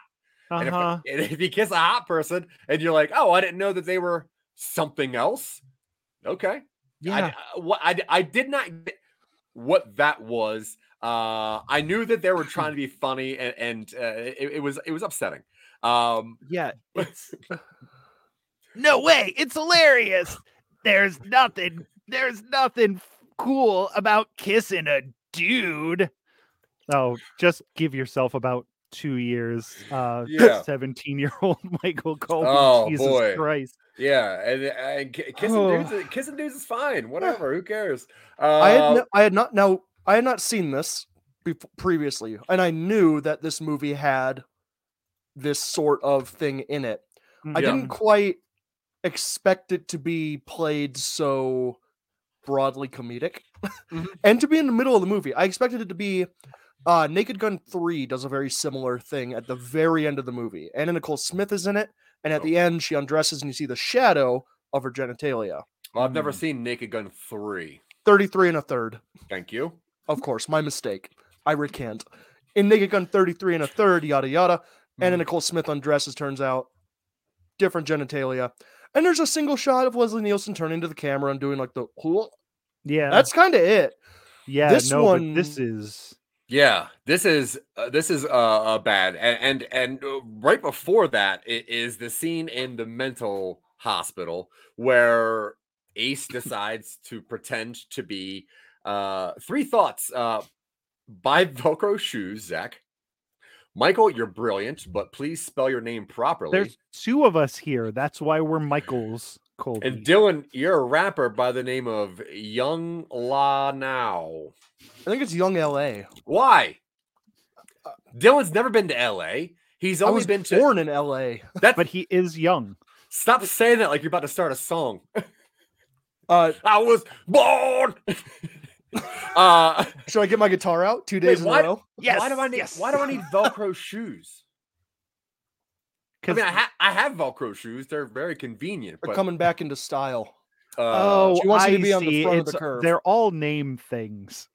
And if, uh-huh. and if you kiss a hot person, and you're like, oh, I didn't know that they were something else. Okay, yeah I, what I, I did not get what that was. Uh, I knew that they were trying to be funny, and, and uh, it, it was it was upsetting. Um, yeah it's no way it's hilarious there's nothing there's nothing cool about kissing a dude oh just give yourself about two years uh Yeah. 17 year old michael Colby. Oh, jesus boy. christ yeah, and, and kissing Oh. dudes, kissing dudes is fine. Whatever, who cares? Uh, I had no, I had not now I had not seen this bef- previously, and I knew that this movie had this sort of thing in it. I Mhm. Didn't quite expect it to be played so broadly comedic Mhm. and to be in the middle of the movie. I expected it to be uh Naked Gun 3 does a very similar thing at the very end of the movie. Anna Nicole Smith is in it, and at Oh. the end she undresses and you see the shadow of her genitalia. Well, I've never Mm. seen Naked Gun three. 33 and a third. Thank you. Of course, my mistake. I recant. In Naked Gun 33 and a third, yada yada. Anna Nicole Smith undresses, turns out. Different genitalia. And there's a single shot of Leslie Nielsen turning to the camera and doing like the yeah that's kind of it. yeah this no but this is Yeah, this is uh, this is uh, uh bad, and and and uh, right before that i- the scene in the mental hospital where Ace decides to pretend to be uh three thoughts. Uh, buy Velcro shoes, Zach. Michael, you're brilliant, but please spell your name properly. there's two of us here that's why we're michael's Colby. And Dylan, you're a rapper by the name of Young La Now. I think it's Young LA. Why? Dylan's never been to LA. He's I only was been to born in LA. That's but he is young stop saying that like you're about to start a song. Uh, I was born. uh should I get my guitar out? Two wait, days in why, a row. yes why do I need yes. why do I need Velcro shoes? I 'Cause- mean, I, ha- I have Velcro shoes. They're very convenient. They're But, coming back into style. uh, oh she wants I you to be on the see. front of the curve. they're all name things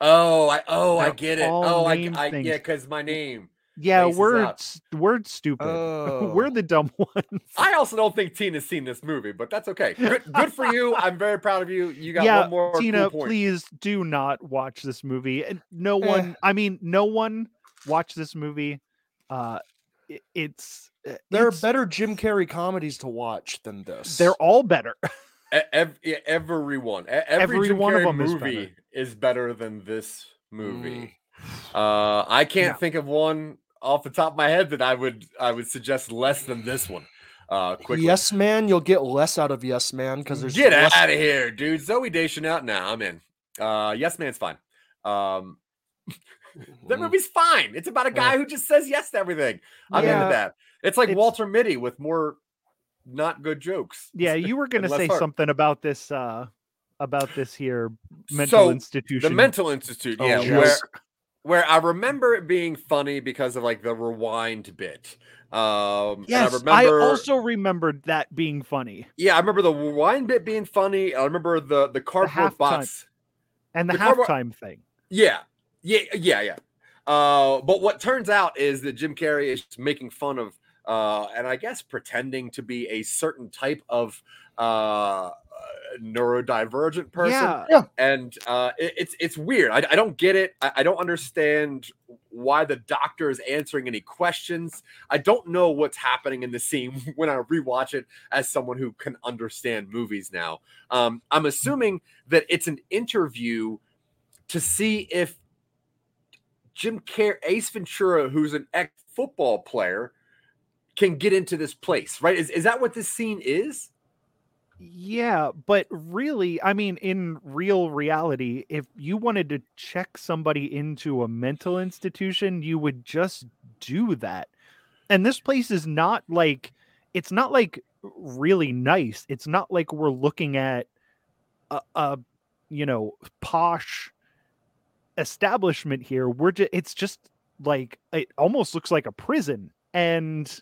oh, I oh, I They're get it. Oh, I, I yeah, because my name. Yeah, we're out. we're stupid. Oh. we're the dumb ones. I also don't think Tina's seen this movie, but that's okay. Good, good for you. I'm very proud of you. You got yeah, one more Tina, cool please do not watch this movie. And no Eh. one, I mean, no one watch this movie. Uh, i- it's uh, There are better Jim Carrey comedies to watch than this. They're all better. E- ev- yeah, everyone, every, Every one of them is movie better. is better than this movie. Uh, I can't Yeah. think of one off the top of my head that I would I would suggest less than this one. Uh, quickly. Yes Man, you'll get less out of Yes Man because there's Get less- out of here, dude. Zooey Deschanel. Nah, I'm in. Uh, yes, man's fine. Um, that Mm. movie's fine. It's about a guy who just says yes to everything. I'm Yeah. into that. It's like It's- Walter Mitty with more not good jokes. Yeah, you were gonna say heart. something about this. Uh, about this here mental So, institution. The mental institute, Oh, yeah, yes. where where I remember it being funny because of like the rewind bit. Um, Yes, I remember. also remembered that being funny, yeah, I remember the rewind bit being funny. I remember the the cardboard halftime. box. and the, The cardboard- halftime thing. Yeah, yeah, yeah, yeah. Uh, but what turns out is that Jim Carrey is making fun of, uh, and I guess pretending to be a certain type of uh, neurodivergent person. Yeah. Yeah. and uh, it- it's it's weird. I, I don't get it. I, I don't understand why the doctor is answering any questions. I don't know what's happening in the scene when I rewatch it as someone who can understand movies now. Um, I'm assuming that it's an interview to see if Jim Carrey, Ace Ventura, who's an ex football player, can get into this place. Right? Is is that what this scene is? Yeah, but really, I mean, in real reality, if you wanted to check somebody into a mental institution, you would just do that. And this place is not like it's not like really nice. It's not like we're looking at a, a you know, posh establishment here. We're just it's just like it almost looks like a prison. And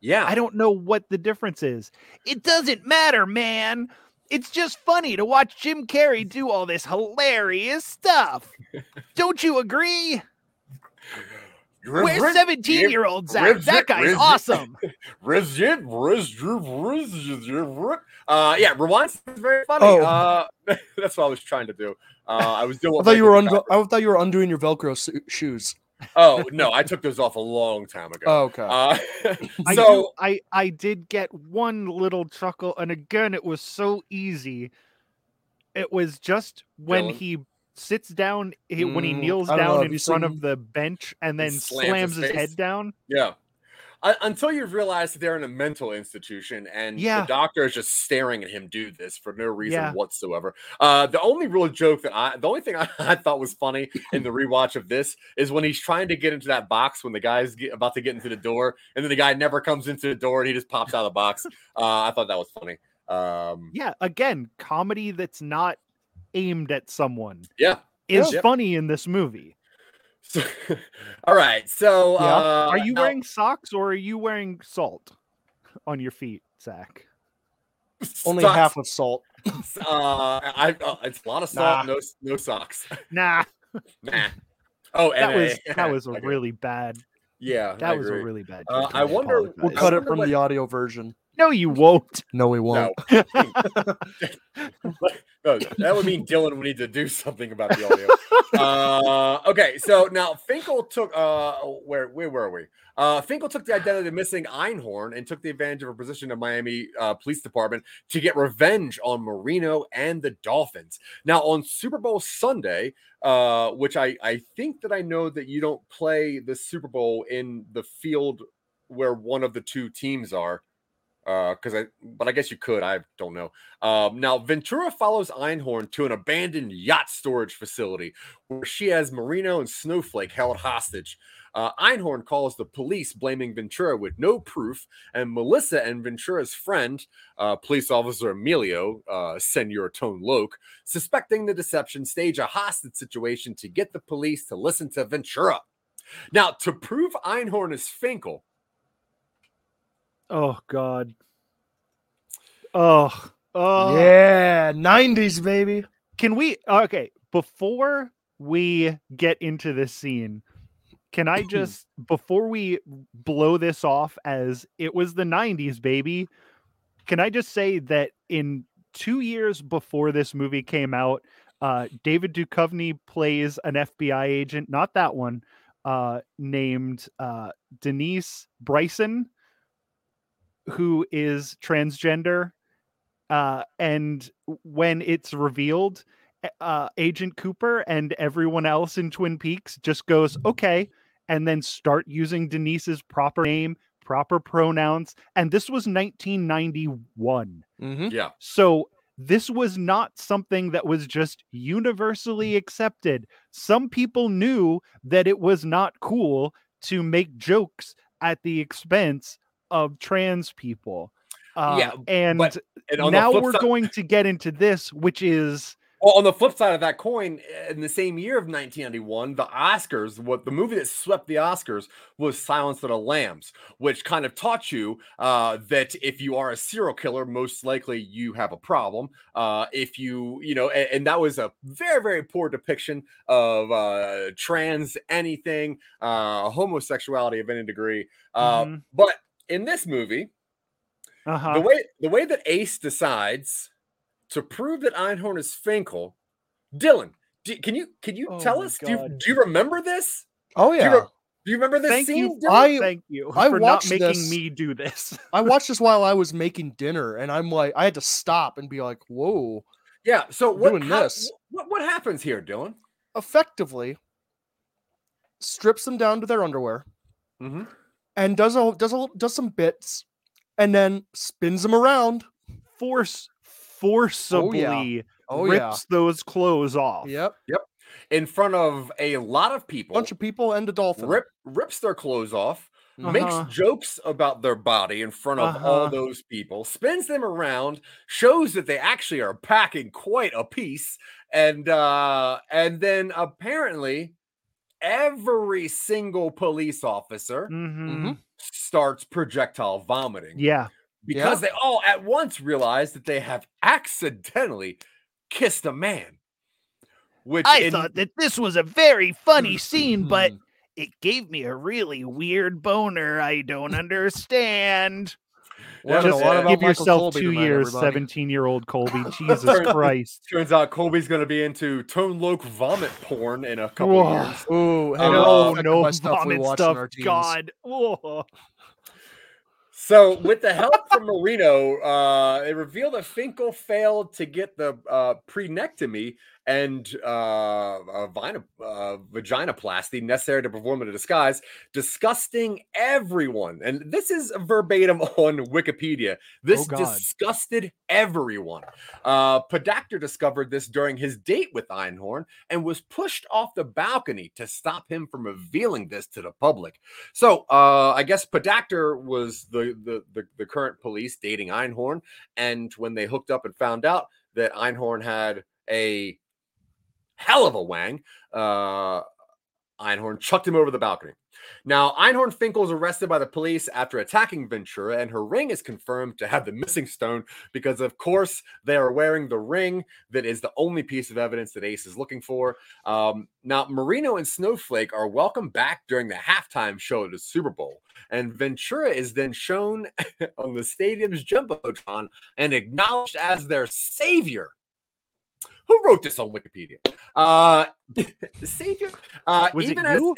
Yeah, I don't know what the difference is. It doesn't matter, man. It's just funny to watch Jim Carrey do all this hilarious stuff. Don't you agree? Where's 17 year old Zach? That guy's awesome. Resident, uh, yeah, rewind is very funny. Oh. Uh, that's what I was trying to do. Uh, I was doing. I thought you were unve- I thought you were undoing your Velcro su- shoes. Oh no, I took those off a long time ago. Oh, okay. Uh, I, so do, I I did get one little chuckle, and again, it was so easy. It was just when Dylan? he sits down, he, when he Mm, kneels I don't know, down in front seen- of the bench and then slams slams, his his, head down. Yeah. Uh, until you realize that they're in a mental institution and Yeah. the doctor is just staring at him do this for no reason Yeah. whatsoever. Uh, the only real joke that I, the only thing I, I thought was funny in the rewatch of this is when he's trying to get into that box when the guy's get, about to get into the door and then the guy never comes into the door and he just pops out of the box. Uh, I thought that was funny. Um, Yeah, again, comedy that's not aimed at someone yeah. is Yep. funny in this movie. So, all right. So, Yeah. uh, Are you now- wearing socks or are you wearing salt on your feet, Zach? Only socks? half of salt. Uh, I, uh, it's a lot of salt, Nah. no, no socks. Nah, Nah. Oh, that NA. was that was a really bad. yeah. I That was a really bad. Uh, I and wonder- We'll cut it from what- the audio version. No, you won't. No, we won't. No. no, that would mean Dylan would need to do something about the audio. uh, okay, so now Finkel took uh, where where were we? Uh, Finkel took the identity of missing Einhorn and took the advantage of a position in Miami uh, Police Department to get revenge on Marino and the Dolphins. Now on Super Bowl Sunday, uh, which I I think that I know that you don't play the Super Bowl in the field where one of the two teams are because I, but I guess you could. I don't know. Um, now Ventura follows Einhorn to an abandoned yacht storage facility where she has Marino and Snowflake held hostage. Uh, Einhorn calls the police, blaming Ventura with no proof, and Melissa and Ventura's friend, uh, police officer Emilio, uh, Senor Tone Loc, suspecting the deception, stage a hostage situation to get the police to listen to Ventura. Now, to prove Einhorn is Finkel, Oh God. Oh. Oh. yeah, '90s baby. Can we? Okay, before we get into this scene, can I just before we blow this off as it was the 90s, baby? Can I just say that in two years before this movie came out, uh, David Duchovny plays an FBI agent, not that one, uh, named uh, Denise Bryson, who is transgender. Uh, and when it's revealed, uh, Agent Cooper and everyone else in Twin Peaks just goes, okay, and then start using Denise's proper name, proper pronouns. And this was 1991. Mm-hmm. Yeah. So this was not something that was just universally accepted. Some people knew that it was not cool to make jokes at the expense of trans people. Uh, Yeah, and but- and now we're side- going to get into this, which is Well, on the flip side of that coin, in the same year of 1991, the Oscars, what the movie that swept the Oscars was Silence of the Lambs, which kind of taught you uh, that if you are a serial killer, most likely you have a problem. Uh, if you, you know, and, and that was a very, very poor depiction of uh, trans anything, uh, homosexuality of any degree. Uh, Mhm. But in this movie, uh-huh. the way the way that Ace decides to prove that Einhorn is Finkel, Dylan, do, can you can you Oh tell my us? Do you, do you remember this? Oh Do you, yeah. re- do you remember this Thank scene? you. Dylan? I- Thank you I for not making this- me do this. I watched this while I was making dinner, and I'm like, I had to stop and be like, "Whoa!" yeah. So what, doing how- this. what what happens here, Dylan? Effectively, strips them down to their underwear Mm-hmm. And does a does a does some bits, and then spins them around. Force forcibly Oh rips yeah. those clothes off. Yep. Yep. In front of a lot of people, Bunch of people and a dolphin. rip rips their clothes off. Uh-huh. Makes jokes about their body in front of all Uh-huh. those people, spins them around, shows that they actually are packing quite a piece, and uh and then apparently every single police officer hmm starts projectile vomiting Yeah. because they all at once realize that they have accidentally kissed a man. Which I in- thought that this was a very funny scene, but Mhm. it gave me a really weird boner I don't understand. Learning a Just lot about give yourself Colby two tonight, years, 17 year old Colby. Jesus Christ. turns out Colby's going to be into Tone Loc vomit porn in a couple Whoa. years. Ooh, hey, Oh, we're no, no stuff vomit watch stuff. our. God. Whoa. So, with the help from Marino, uh, they reveal that Finkel failed to get the uh, prenectomy and uh, a vina, uh, vaginoplasty necessary to perform a disguise, disgusting everyone. And this is verbatim on Wikipedia. This Oh, disgusted everyone. Uh, Podacter discovered this during his date with Einhorn and was pushed off the balcony to stop him from revealing this to the public. So uh, I guess Podacter was the, the the the current police dating Einhorn, and when they hooked up and found out that Einhorn had a hell of a wang, uh, Einhorn chucked him over the balcony. Now, Einhorn Finkel is arrested by the police after attacking Ventura, and her ring is confirmed to have the missing stone because, of course, they are wearing the ring that is the only piece of evidence that Ace is looking for. Um, now, Marino and Snowflake are welcomed back during the halftime show at the Super Bowl, and Ventura is then shown on the stadium's jumbotron and acknowledged as their savior. Who wrote this on Wikipedia? Uh, the savior. Uh, Was it even as you?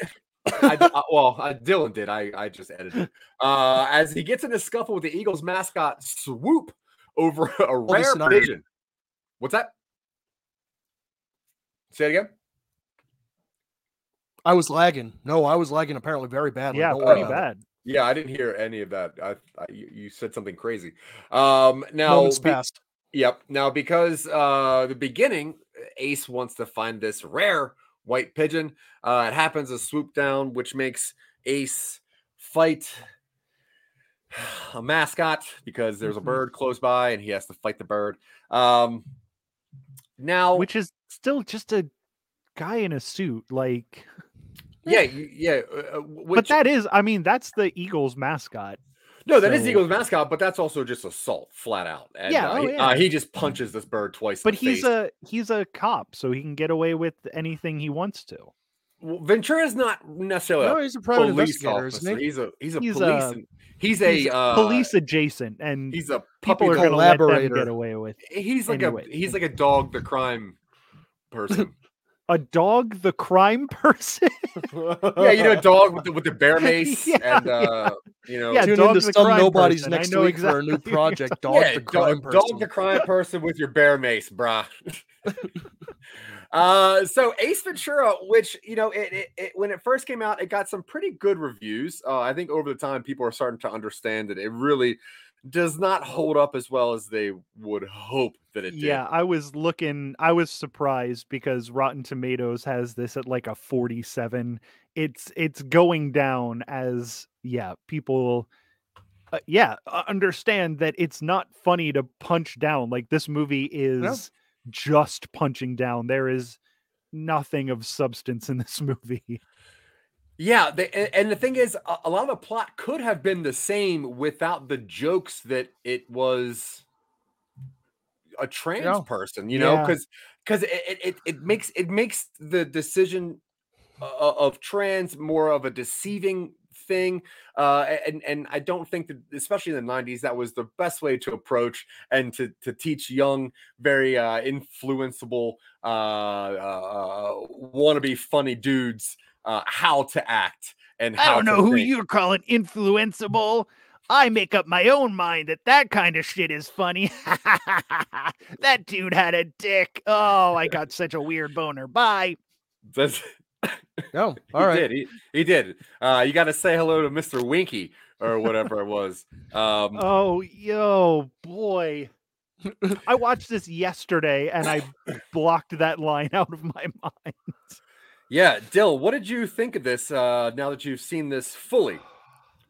I, uh, well, uh, Dylan did. I I just edited. Uh, as he gets in a scuffle with the Eagles mascot, swoop over a rare pigeon. What's that? Say it again. I was lagging. No, I was lagging apparently very badly. Yeah, Don't pretty about it. bad. Yeah, I didn't hear any of that. I, I you you said something crazy. Um, now, Moments be- passed. Yep. Now, because uh the beginning, Ace wants to find this rare white pigeon. Uh it happens to swoop down, which makes Ace fight a mascot because there's a Mhm. bird close by and he has to fight the bird. Um now Which is still just a guy in a suit. Like, yeah, yeah, uh, uh, but that is, I mean, that's the Eagles mascot. No, that is so- Eagles mascot, but that's also just assault, flat out. And, Yeah, uh, oh, he, yeah. uh, he just punches this bird twice. in But the he's face. a he's a cop, so he can get away with anything he wants to. Well, Ventura's not necessarily No, he's a private police investigator, isn't officer. he? He's a he's a He's police. a- and- he's a He's uh, police adjacent, and He's a people are going to let them get away with He's like Anyway. a he's like a dog, the crime person. a dog, the crime person. Yeah, you know, a dog with the, with the bear mace Yeah, and uh, you know, Yeah, Tune Dog into the some crime nobodies person. Next know week for a new exactly what you're project. Dog yeah, the do- crime dog person. the crime person with your bear mace, brah. uh, so Ace Ventura, which you know, it, it, it when it first came out, it got some pretty good reviews. Uh, I think over the time, people are starting to understand that it really does not hold up as well as they would hope that it did. Yeah, I was looking. I was surprised because Rotten Tomatoes has this at like a forty-seven. It's it's going down as yeah people. Uh, yeah, understand that it's not funny to punch down. Like this movie is just punching down. There is nothing of substance in this movie. Yeah, they, and the thing is, a, lot of the plot could have been the same without the jokes that it was a trans Yeah. person, you know, Yeah. because because it, it it it makes it makes the decision of trans more of a deceiving thing uh and and i don't think that especially in the 90s that was the best way to approach and to to teach young very uh influenceable uh, uh wannabe funny dudes uh how to act and I don't to know who think. you're calling influenceable. I make up my own mind that that kind of shit is funny. that dude had a dick. Oh, I got such a weird boner. Bye. That's, No, he all right. did he, he did uh you got to say hello to mr winky or whatever it was um Oh, yo, boy. I watched this yesterday and I blocked that line out of my mind. Yeah, Dill, what did you think of this uh now that you've seen this fully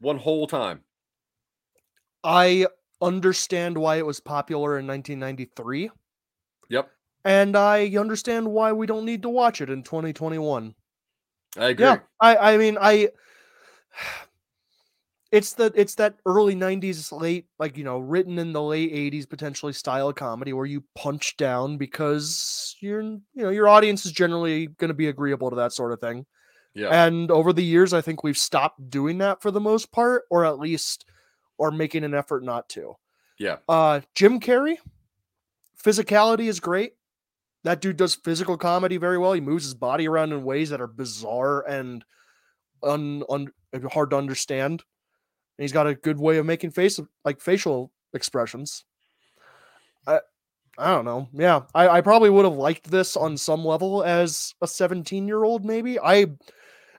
one whole time? I understand why it was popular in 1993, Yep, and I understand why we don't need to watch it in 2021. I agree. Yeah, I I mean I it's the it's that early 90s late like you know written in the late 80s potentially style of comedy where you punch down because you're you know your audience is generally going to be agreeable to that sort of thing. Yeah. And over the years I think we've stopped doing that for the most part or at least or making an effort not to. Yeah. Uh Jim Carrey physicality is great. That dude does physical comedy very well. He moves his body around in ways that are bizarre and un, un hard to understand. And he's got a good way of making face like facial expressions. I I don't know. Yeah, I, I probably would have liked this on some level as a 17 year old, maybe. I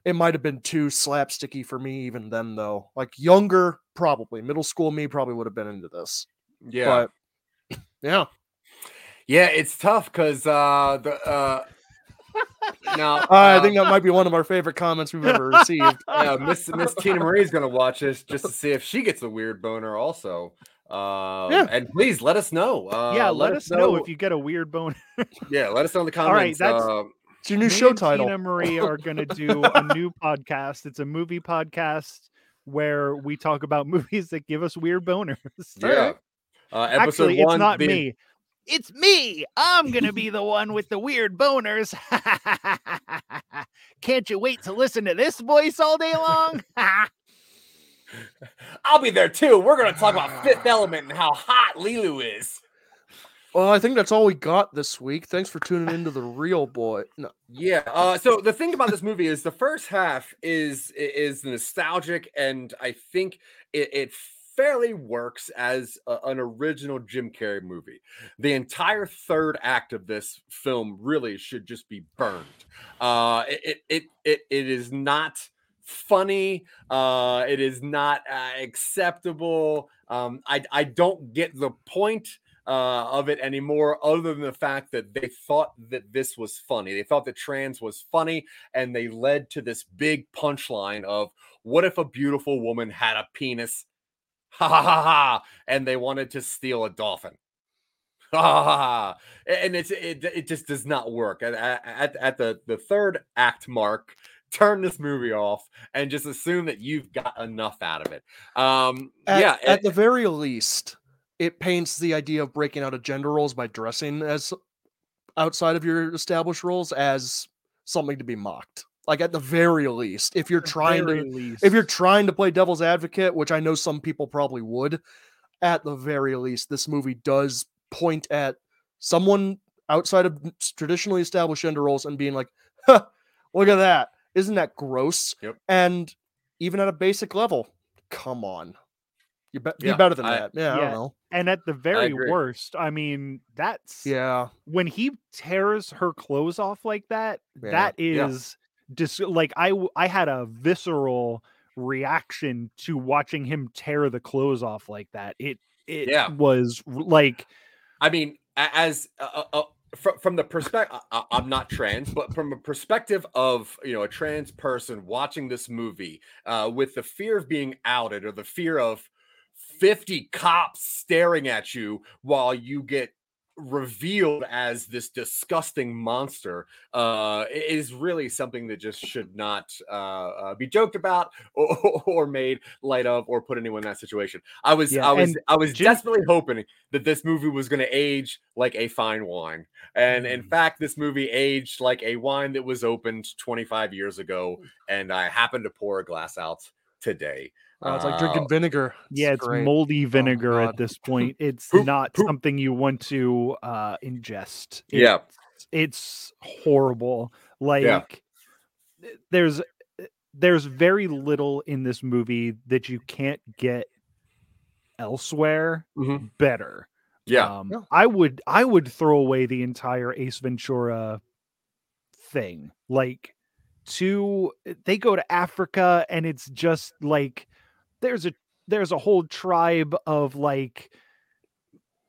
it might have been too slapsticky for me even then though. Like younger, probably. Middle school me probably would have been into this. Yeah. But yeah. yeah, it's tough cuz uh the uh now Uh, I think that might be one of our favorite comments we've ever received. uh, Miss Miss Tina is going to watch this just to see if she gets a weird boner also. Um, Yeah. and please let us know. Uh, yeah, let, us know. if you get a weird bone. Yeah, let us know in the comments. All right, comments. that's- uh, It's your new Me show and title. Tina Marie are going to do a new podcast. It's a movie podcast where we talk about movies that give us weird boners. yeah. Uh, episode Actually, one, it's not the- me. It's me. I'm going to be the one with the weird boners. Can't you wait to listen to this voice all day long? I'll be there too. We're going to talk about Fifth Element and how hot Leeloo is. Well, I think that's all we got this week. Thanks for tuning into the Reel Boy. No. Yeah. Uh, so the thing about this movie is the first half is is nostalgic, and I think it, it fairly works as a- an original Jim Carrey movie. The entire third act of this film really should just be burned. Uh, it it it it, is not funny. Uh, it is not uh, acceptable. Um, I I don't get the point uh, of it anymore, other than the fact that they thought that this was funny. They thought that trans was funny, and they led to this big punchline of what if a beautiful woman had a penis? Ha ha ha ha! And they wanted to steal a dolphin. Ha ha ha! ha. And it's it, it just does not work. At, at, at the the third act mark, turn this movie off and just assume that you've got enough out of it. Um, At, yeah, at it- the very least, it paints the idea of breaking out of gender roles by dressing as outside of your established roles as something to be mocked. Like at the very least, if you're the trying to least. if you're trying to play devil's advocate, which I know some people probably would, at the very least, this movie does point at someone outside of traditionally established gender roles and being like, huh, look at that. Isn't that gross? Yep. And even at a basic level, come on. You be, Yeah, be better than I- that. Yeah, I yeah. don't know. and at the very agree. worst, I mean, that's Yeah. when he tears her clothes off like that. Yeah. That Yeah. is just like I I had a visceral reaction to watching him tear the clothes off like that. It it Yeah. was like I mean, as uh, uh, from from the perspective, I'm not trans, but from a perspective of you know a trans person watching this movie uh, with the fear of being outed or the fear of 50 cops staring at you while you get revealed as this disgusting monster uh is really something that just should not uh, uh be joked about or, or made light of or put anyone in that situation. I was Yeah, i was i was Jim- desperately hoping that this movie was going to age like a fine wine. And in Mm. fact this movie aged like a wine that was opened 25 years ago and i happened to pour a glass out today Uh, it's like drinking vinegar. yeah, it's great. moldy vinegar God. at this point. It's Poop, not poop. something you want to uh ingest. Yeah. It's, horrible. Like there's there's very little in this movie that you can't get elsewhere Mhm. better. yeah Um, Yeah. I would I would throw away the entire Ace Ventura thing. Like to they go to Africa and it's just like there's a there's a whole tribe of like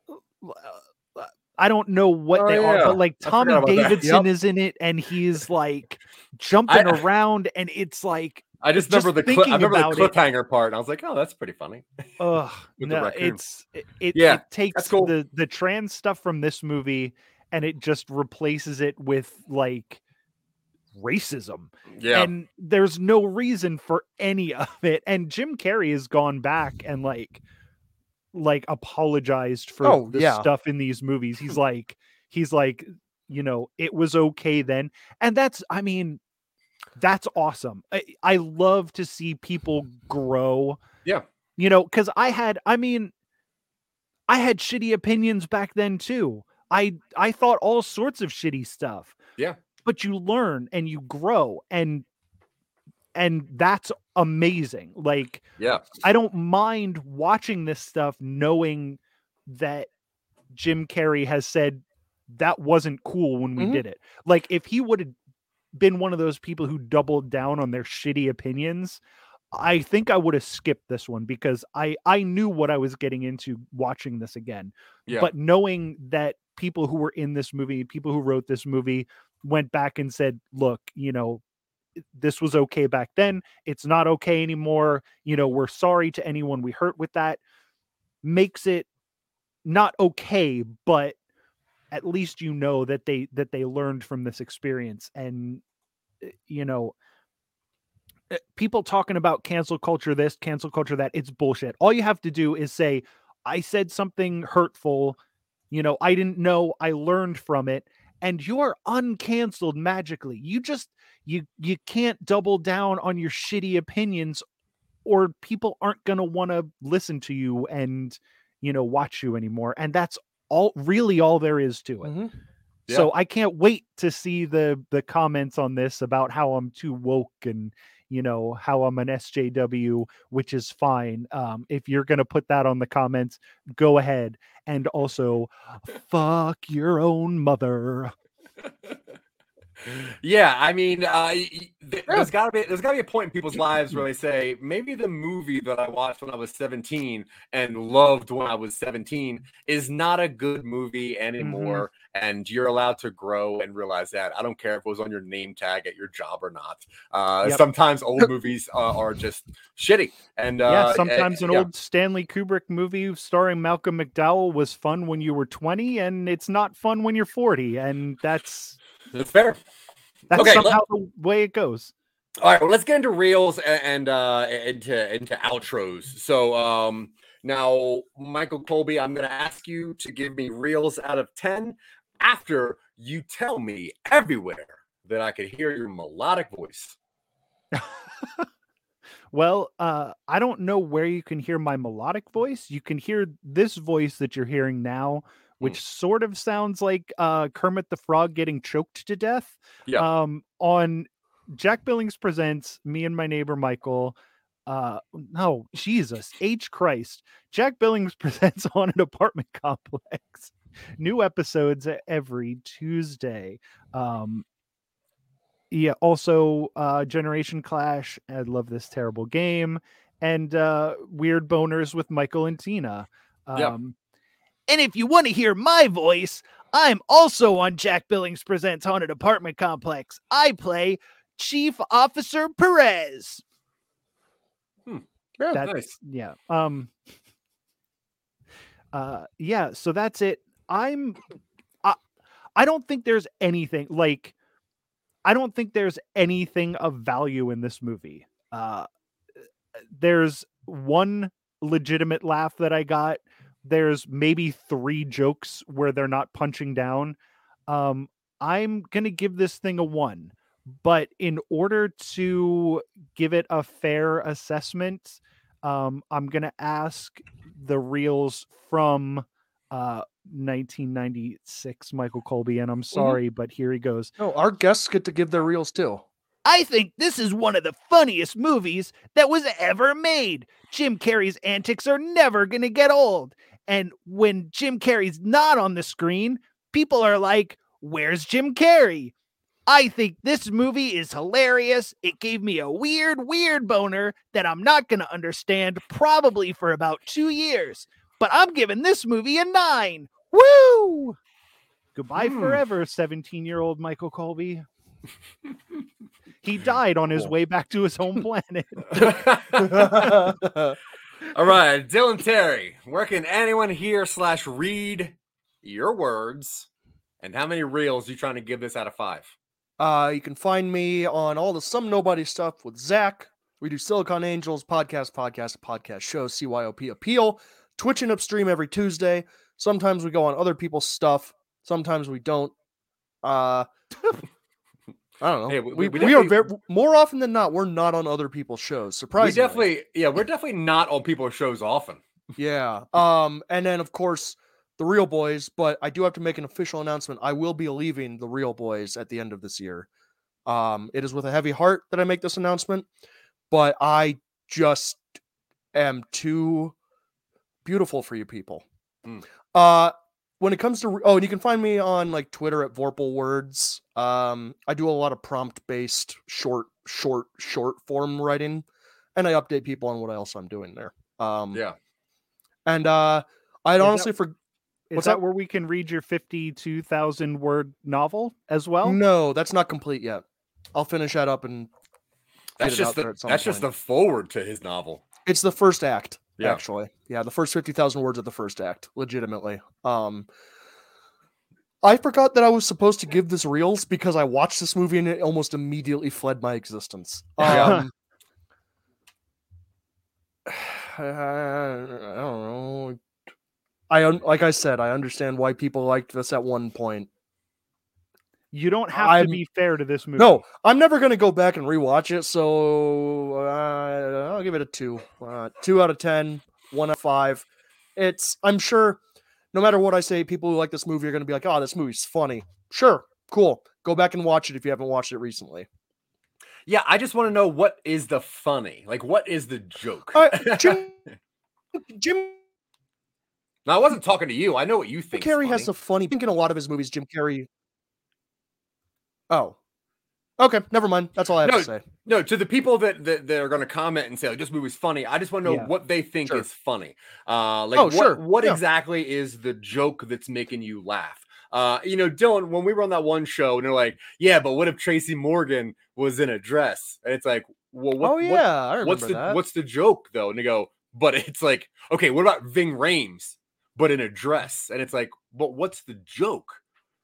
uh, I don't know what Oh, they are, but like Tommy forgot about that. Davidson Yep. is in it and he's like jumping I- around and it's like I just Just remember the clip. I remember the about it- cliffhanger part, and I was like, "Oh, that's pretty funny." Ugh, no, it's it, it, Yeah, it takes cool. the the trans stuff from this movie and it just replaces it with like racism. Yeah, And there's no reason for any of it. And Jim Carrey has gone back and like like apologized for Oh, the yeah. stuff in these movies. He's like he's like, you know, it was okay then. And that's I mean, that's awesome. I, I love to see people grow. Yeah. You know, cuz I had I mean I had shitty opinions back then too. I I thought all sorts of shitty stuff. Yeah. But you learn and you grow and and that's amazing. Like yeah, I don't mind watching this stuff knowing that Jim Carrey has said that wasn't cool when we Mhm. did it. Like if he would have been one of those people who doubled down on their shitty opinions, I think I would have skipped this one because I I knew what I was getting into watching this again. yeah. But knowing that people who were in this movie, people who wrote this movie went back and said, "Look, you know, this was okay back then. It's not okay anymore. You know, we're sorry to anyone we hurt with that." Makes it not okay, but at least you know that they that they learned from this experience and uh, you know uh, people talking about cancel culture this cancel culture that it's bullshit all you have to do is say i said something hurtful you know i didn't know i learned from it and you're uncanceled magically. You just you you can't double down on your shitty opinions or people aren't going to want to listen to you and you know watch you anymore and that's all really all there is to it. Mhm. so i can't wait to see the the comments on this about how i'm too woke and you know how i'm an sjw which is fine um if you're to put that on the comments go ahead and also fuck your own mother yeah. I mean, uh, y- y- th- there's got to be there's got to be a point in people's lives where they say maybe the movie that I watched when I was 17 and loved when I was 17 is not a good movie anymore, and you're allowed to grow and realize that. I don't care if it was on your name tag at your job or not. Uh, Yep. Sometimes old movies uh, are just shitty, and uh, yeah sometimes uh, an yeah. old stanley kubrick movie starring malcolm mcdowell was fun when you were 20 and it's not fun when you're 40 and That's fair. that's Okay, let- somehow the way it goes All right, well, let's get into reels a- and uh into into outros. So um now Michael Colby, I'm gonna ask you to give me reels out of 10 after you tell me everywhere that I could hear your melodic voice. Well, uh, I don't know where you can hear my melodic voice. You can hear this voice that you're hearing now, which sort of sounds like uh, Kermit the Frog getting choked to death. Yeah. Um, on Jack Billings presents me and my neighbor Michael. Uh, no, Jesus H Christ. Jack Billings presents on an apartment complex. New episodes every Tuesday. Um, yeah also uh generation clash i love this terrible game and uh weird boners with michael and tina Yeah. um And if you want to hear my voice, I'm also on Jack Billings Presents Haunted Apartment Complex. I play Chief Officer Perez. Hmm. Yeah, that's nice. yeah um uh yeah so that's it i'm I, I don't think there's anything like i don't think there's anything of value in this movie uh there's one legitimate laugh that i got there's maybe three jokes where they're not punching down um i'm gonna give this thing a one but in order to give it a fair assessment um, I'm gonna ask the reels from uh 1996 Michael Colby, and I'm sorry, but here he goes. No, our guests get to give their reels too. I think this is one of the funniest movies that was ever made. Jim Carrey's antics are never going to get old. And when Jim Carrey's not on the screen, people are like, Where's Jim Carrey? I think this movie is hilarious. It gave me a weird, weird boner that I'm not going to understand probably for about two years. But I'm giving this movie a nine. Woo! Goodbye Hmm. forever, 17 year old Michael Colby. he died on his way back to his home planet. All right, Dylan Terry, where can anyone hear slash read your words? And how many reels you trying to give this out of five? Uh, you can find me on all the Some Nobody stuff with Zach. We do Silicon Angels podcast, podcast, podcast show, CYOP Appeal, Twitch and upstream every Tuesday. Sometimes we go on other people's stuff. Sometimes we don't. Uh, I don't know. Hey, we- we, we we, are very more often than not. We're not on other people's shows. We Surprisingly, definitely, yeah, we're definitely not on people's shows often. Yeah. Um, and then of course the Reel Boys, but I do have to make an official announcement. I will be leaving the Reel Boys at the end of this year. Um, it is with a heavy heart that I make this announcement, but I just am too beautiful for you people. Mm. Uh when it comes to oh, and you can find me on like Twitter at Vorpal Words. Um, I do a lot of prompt based short, short, short form writing, and I update people on what else I'm doing there. Um, Yeah. and uh, I'd Is that- honestly for Is What's that up? where we can read your 52,000 word novel as well? no, that's not complete yet. I'll finish that up and That's get it out just the, at some that's just the forward to his novel. It's the first act, Yeah. actually. Yeah, the first fifty thousand words of the first act, legitimately. Um, I forgot that I was supposed to give this reels because I watched this movie and it almost immediately fled my existence. Um, I don't know. I un- like I said, I understand why people liked this at one point. You don't have I'm- to be fair to this movie. No, I'm never going to go back and rewatch it. So uh, I'll give it a two. Uh, two out of ten, one out of five. It's, I'm sure, no matter what I say, people who like this movie are going to be like, oh, this movie's funny. Sure, cool. Go back and watch it if you haven't watched it recently. Yeah, I just want to know what is the funny? Like, what is the joke? Uh, Jim, Jim no, I wasn't talking to you. I know what you think. Carrey has a funny. I think in a lot of his movies, Jim Carrey. Oh, okay. Never mind. That's all I have No, to say. No, to the people that that, that are going to comment and say like this movie's funny, I just want to know Yeah. what they think Sure. is funny. Uh, like Oh, what sure. what Yeah. exactly is the joke that's making you laugh? Uh, you know, Dylan, when we were on that one show, and they're like, "Yeah, but what if Tracy Morgan was in a dress?" And it's like, "Well, what, oh what- yeah, I remember what's the that. what's the joke though?" And they go, "But it's like, okay, what about Ving Rhames, but in a dress?" And it's like, "But what's the joke?"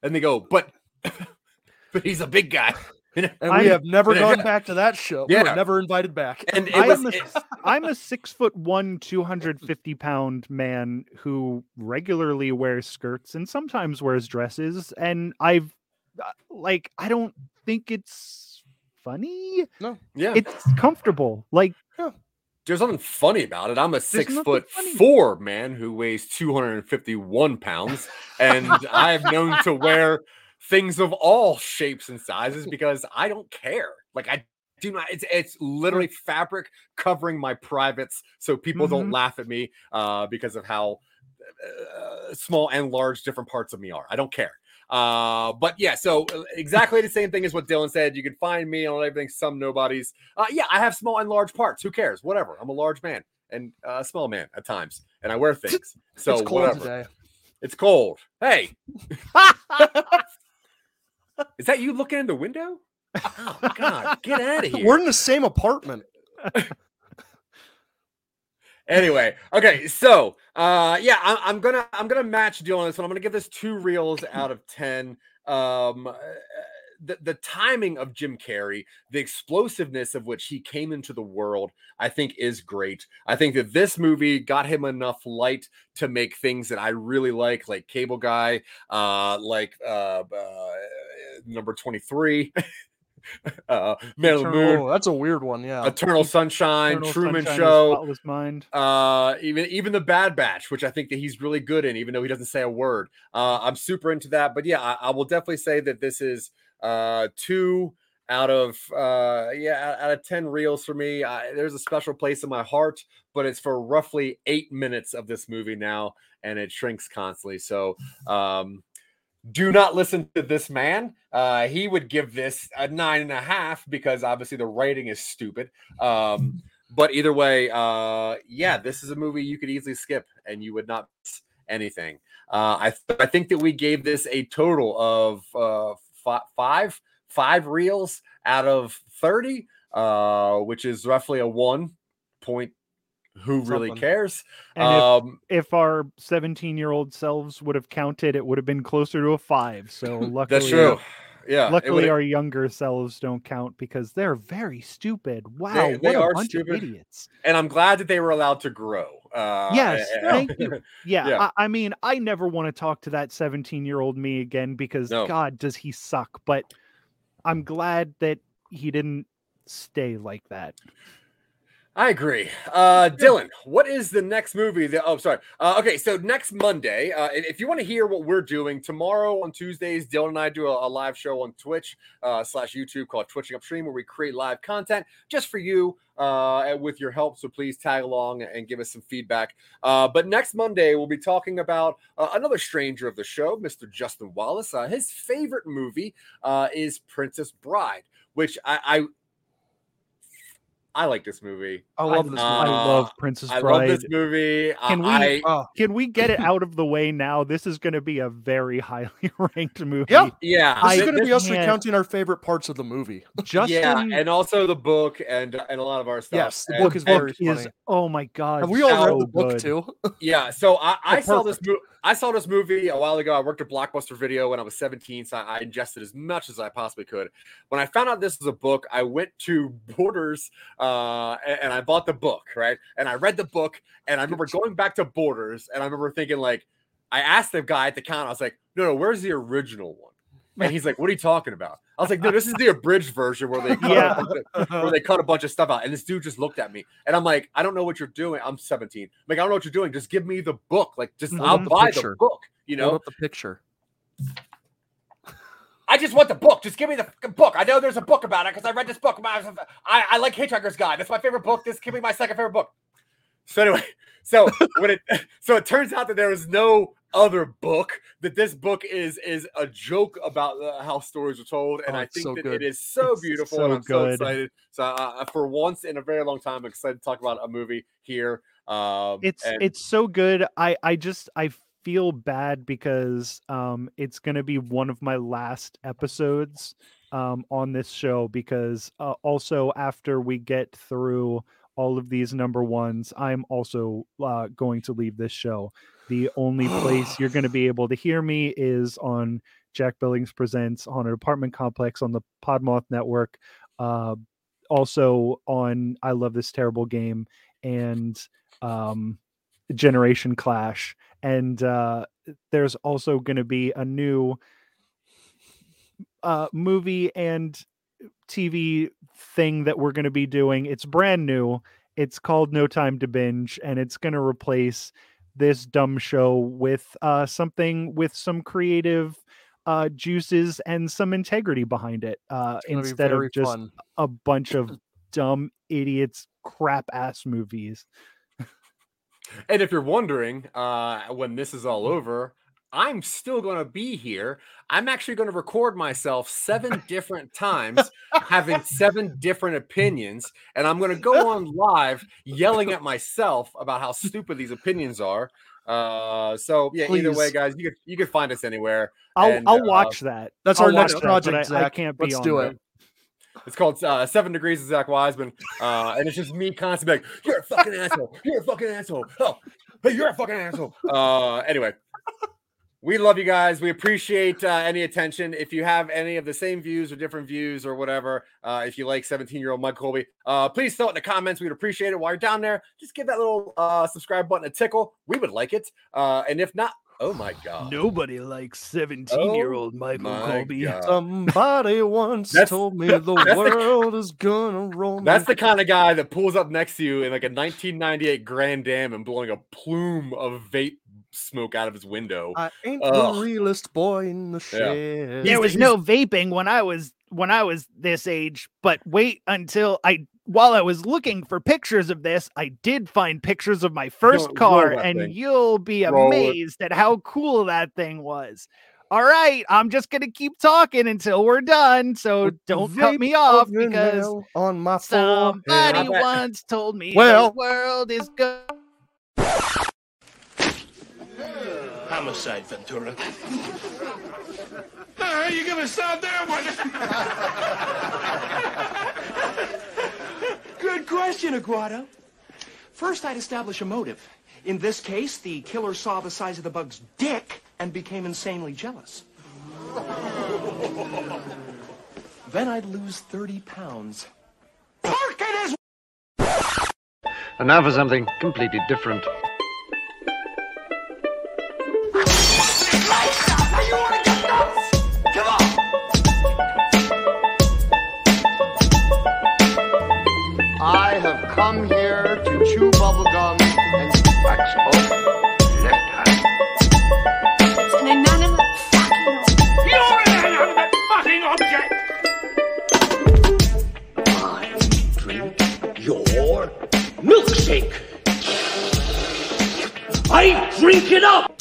And they go, "But, but he's a big guy." and I'm- we have never gone back to that show. We were Yeah. never invited back. And I was, am a, it- I'm a six foot one, 250 pound man who regularly wears skirts and sometimes wears dresses. And I've uh, like I don't think it's funny. No. Yeah. It's comfortable. Like There's nothing funny about it. I'm a six foot funny. four man who weighs 251 pounds, and I've known to wear things of all shapes and sizes because I don't care. Like I do not. It's it's literally fabric covering my privates, so people don't Mhm. laugh at me uh, because of how uh, small and large different parts of me are. I don't care. Uh, but yeah, so uh, exactly the same thing as what Dylan said. You can find me on everything, some nobodies. Uh, yeah, I have small and large parts. Who cares? Whatever. I'm a large man and uh, a small man at times, and I wear things. So it's cold whatever. today. It's cold. Hey, is that you looking in the window? Oh God, get out of here. We're in the same apartment. anyway okay so uh yeah I, i'm gonna i'm gonna match deal on this one i'm gonna give this two reels out of ten um uh, the, the timing of jim carrey the explosiveness of which he came into the world i think is great i think that this movie got him enough light to make things that i really like like cable guy uh like uh, uh number 23 uh man of the moon Oh, that's a weird one. Yeah. eternal sunshine Eternal truman Sunshine show Mind. uh even even the bad batch which i think that he's really good in even though he doesn't say a word uh i'm super into that but yeah i, I will definitely say that this is uh two out of uh yeah out of 10 reels for me I, there's a special place in my heart but it's for roughly eight minutes of this movie now and it shrinks constantly so um do not listen to this man. Uh, he would give this a nine and a half because obviously the writing is stupid. Um, mm-hmm. but either way, uh, yeah, this is a movie you could easily skip and you would not miss anything. Uh, I, th- I think that we gave this a total of uh, f- five five reels out of 30, uh, which is roughly a 1.2 who Something. really cares? And um, if, if, our 17 year old selves would have counted, it would have been closer to a five. So luckily, that's true. Yeah. Luckily, our younger selves don't count because they're very stupid. Wow, they, they are stupid. idiots! And I'm glad that they were allowed to grow. Uh, yes, and, thank you. Yeah, yeah. I, I, mean, I never want to talk to that 17 year old me again because no. God, does he suck? But I'm glad that he didn't stay like that. I agree. Uh, Dylan, what is the next movie? That, oh, sorry. Uh, okay, so next Monday, uh, if you want to hear what we're doing tomorrow on Tuesdays, Dylan and I do a, a live show on Twitch uh, slash YouTube called Twitching Upstream, where we create live content just for you uh, with your help. So please tag along and give us some feedback. Uh, but next Monday, we'll be talking about uh, another stranger of the show, Mr. Justin Wallace. Uh, his favorite movie uh, is Princess Bride, which I, I I like this movie. I love this. Movie. I Uh, love Princess I Bride. love this movie. I- Can we- I, Oh, Can we get it out of the way now? This is going to be a very highly ranked movie. Yeah. yeah, this I is going to be us can't- recounting our favorite parts of the movie. Justin, yeah, and also the book and and a lot of our stuff. Yes, the And- book is very is funny. oh my god. Have we all read the book good. too? Yeah, so I, I saw this perfect. movie. I saw this movie a while ago. I worked at Blockbuster Video when I was 17, so I, ingested as much as I possibly could. When I found out this was a book, I went to Borders uh, and, and I bought the book, right? And I read the book, and I remember going back to Borders, and I remember thinking like, I asked the guy at the counter, I was like, "No, no, where's the original one?" And he's like, "What are you talking about?" I was like, "No, this is the abridged version where they cut Yeah. a bunch of- uh-huh. where they cut a bunch of stuff out." And this dude just looked at me, and I'm like, "I don't know what you're doing. I'm 17. I'm like, I don't know what you're doing. Just give me the book. Like, just Hold I'll up the buy the book. You know, the picture. I just want the book. Just give me the book. I know there's a book about it because I read this book. I, I, I like Hitchhiker's Guide. That's my favorite book. This give me my second favorite book. So anyway, so when it so it turns out that there was no other book. That this book is is a joke about uh, how stories are told, and Oh, I think so that good. it is so It's beautiful, so and I'm so excited. So uh, for once in a very long time, I'm excited to talk about a movie here. Um, it's and- it's so good i i just i feel bad because um it's gonna be one of my last episodes um on this show because uh, also after we get through all of these number ones i'm also uh, going to leave this show the only place you're going to be able to hear me is on jack billings presents on an apartment complex on the podmoth network uh also on i love this terrible game and um generation clash and uh there's also going to be a new uh, movie and TV thing that we're going to be doing. It's brand new. It's called No Time to Binge, and it's going to replace this dumb show with uh, something with some creative uh, juices and some integrity behind it uh, It's gonna be instead of just fun. a bunch of dumb idiots crap ass movies. And if you're wondering, uh, when this is all over, I'm still going to be here. I'm actually going to record myself seven different times, having seven different opinions, and I'm going to go on live yelling at myself about how stupid these opinions are. Uh, so yeah, either way, guys, you can you can find us anywhere. I'll And, I'll uh, watch that. That's I'll our watch next that, project, but I, I can't be Let's on do there. it. It's called uh, Seven Degrees of Zach Wiseman, uh, and it's just me constantly like, "You're a fucking asshole. You're a fucking asshole. Oh, hey, you're a fucking asshole." Uh, anyway, we love you guys. We appreciate uh, any attention. If you have any of the same views or different views or whatever, uh, if you like 17 year old Mud Colby, uh, please throw it in the comments. We'd appreciate it. While you're down there, just give that little uh, subscribe button a tickle. We would like it. Uh, and if not, oh my god, Nobody likes 17 year old Oh Michael Colby. God. Somebody once That's- told me the that's the- world is gonna roll. That's me. the kind of guy that pulls up next to you in like a 1998 Grand Am and blowing a plume of vape smoke out of his window. I ain't Ugh. the realest boy in the Yeah. shed. There was no vaping when I was when I was this age, but wait until I while I was looking for pictures of this, I did find pictures of my first roll car, that and thing. you'll be Roll it. amazed at how cool that thing was. All right, I'm just gonna keep talking until we're done, so With don't cut me off because on my somebody forehead. Once told me Well- the world is good. Homicide, Ventura. Ah, you gonna stop that one? Good question, Aguado. First, I'd establish a motive. In this case, the killer saw the size of the bug's dick and became insanely jealous. then I'd lose 30 pounds. Park it as And now for something completely different. Milkshake. I drink it up!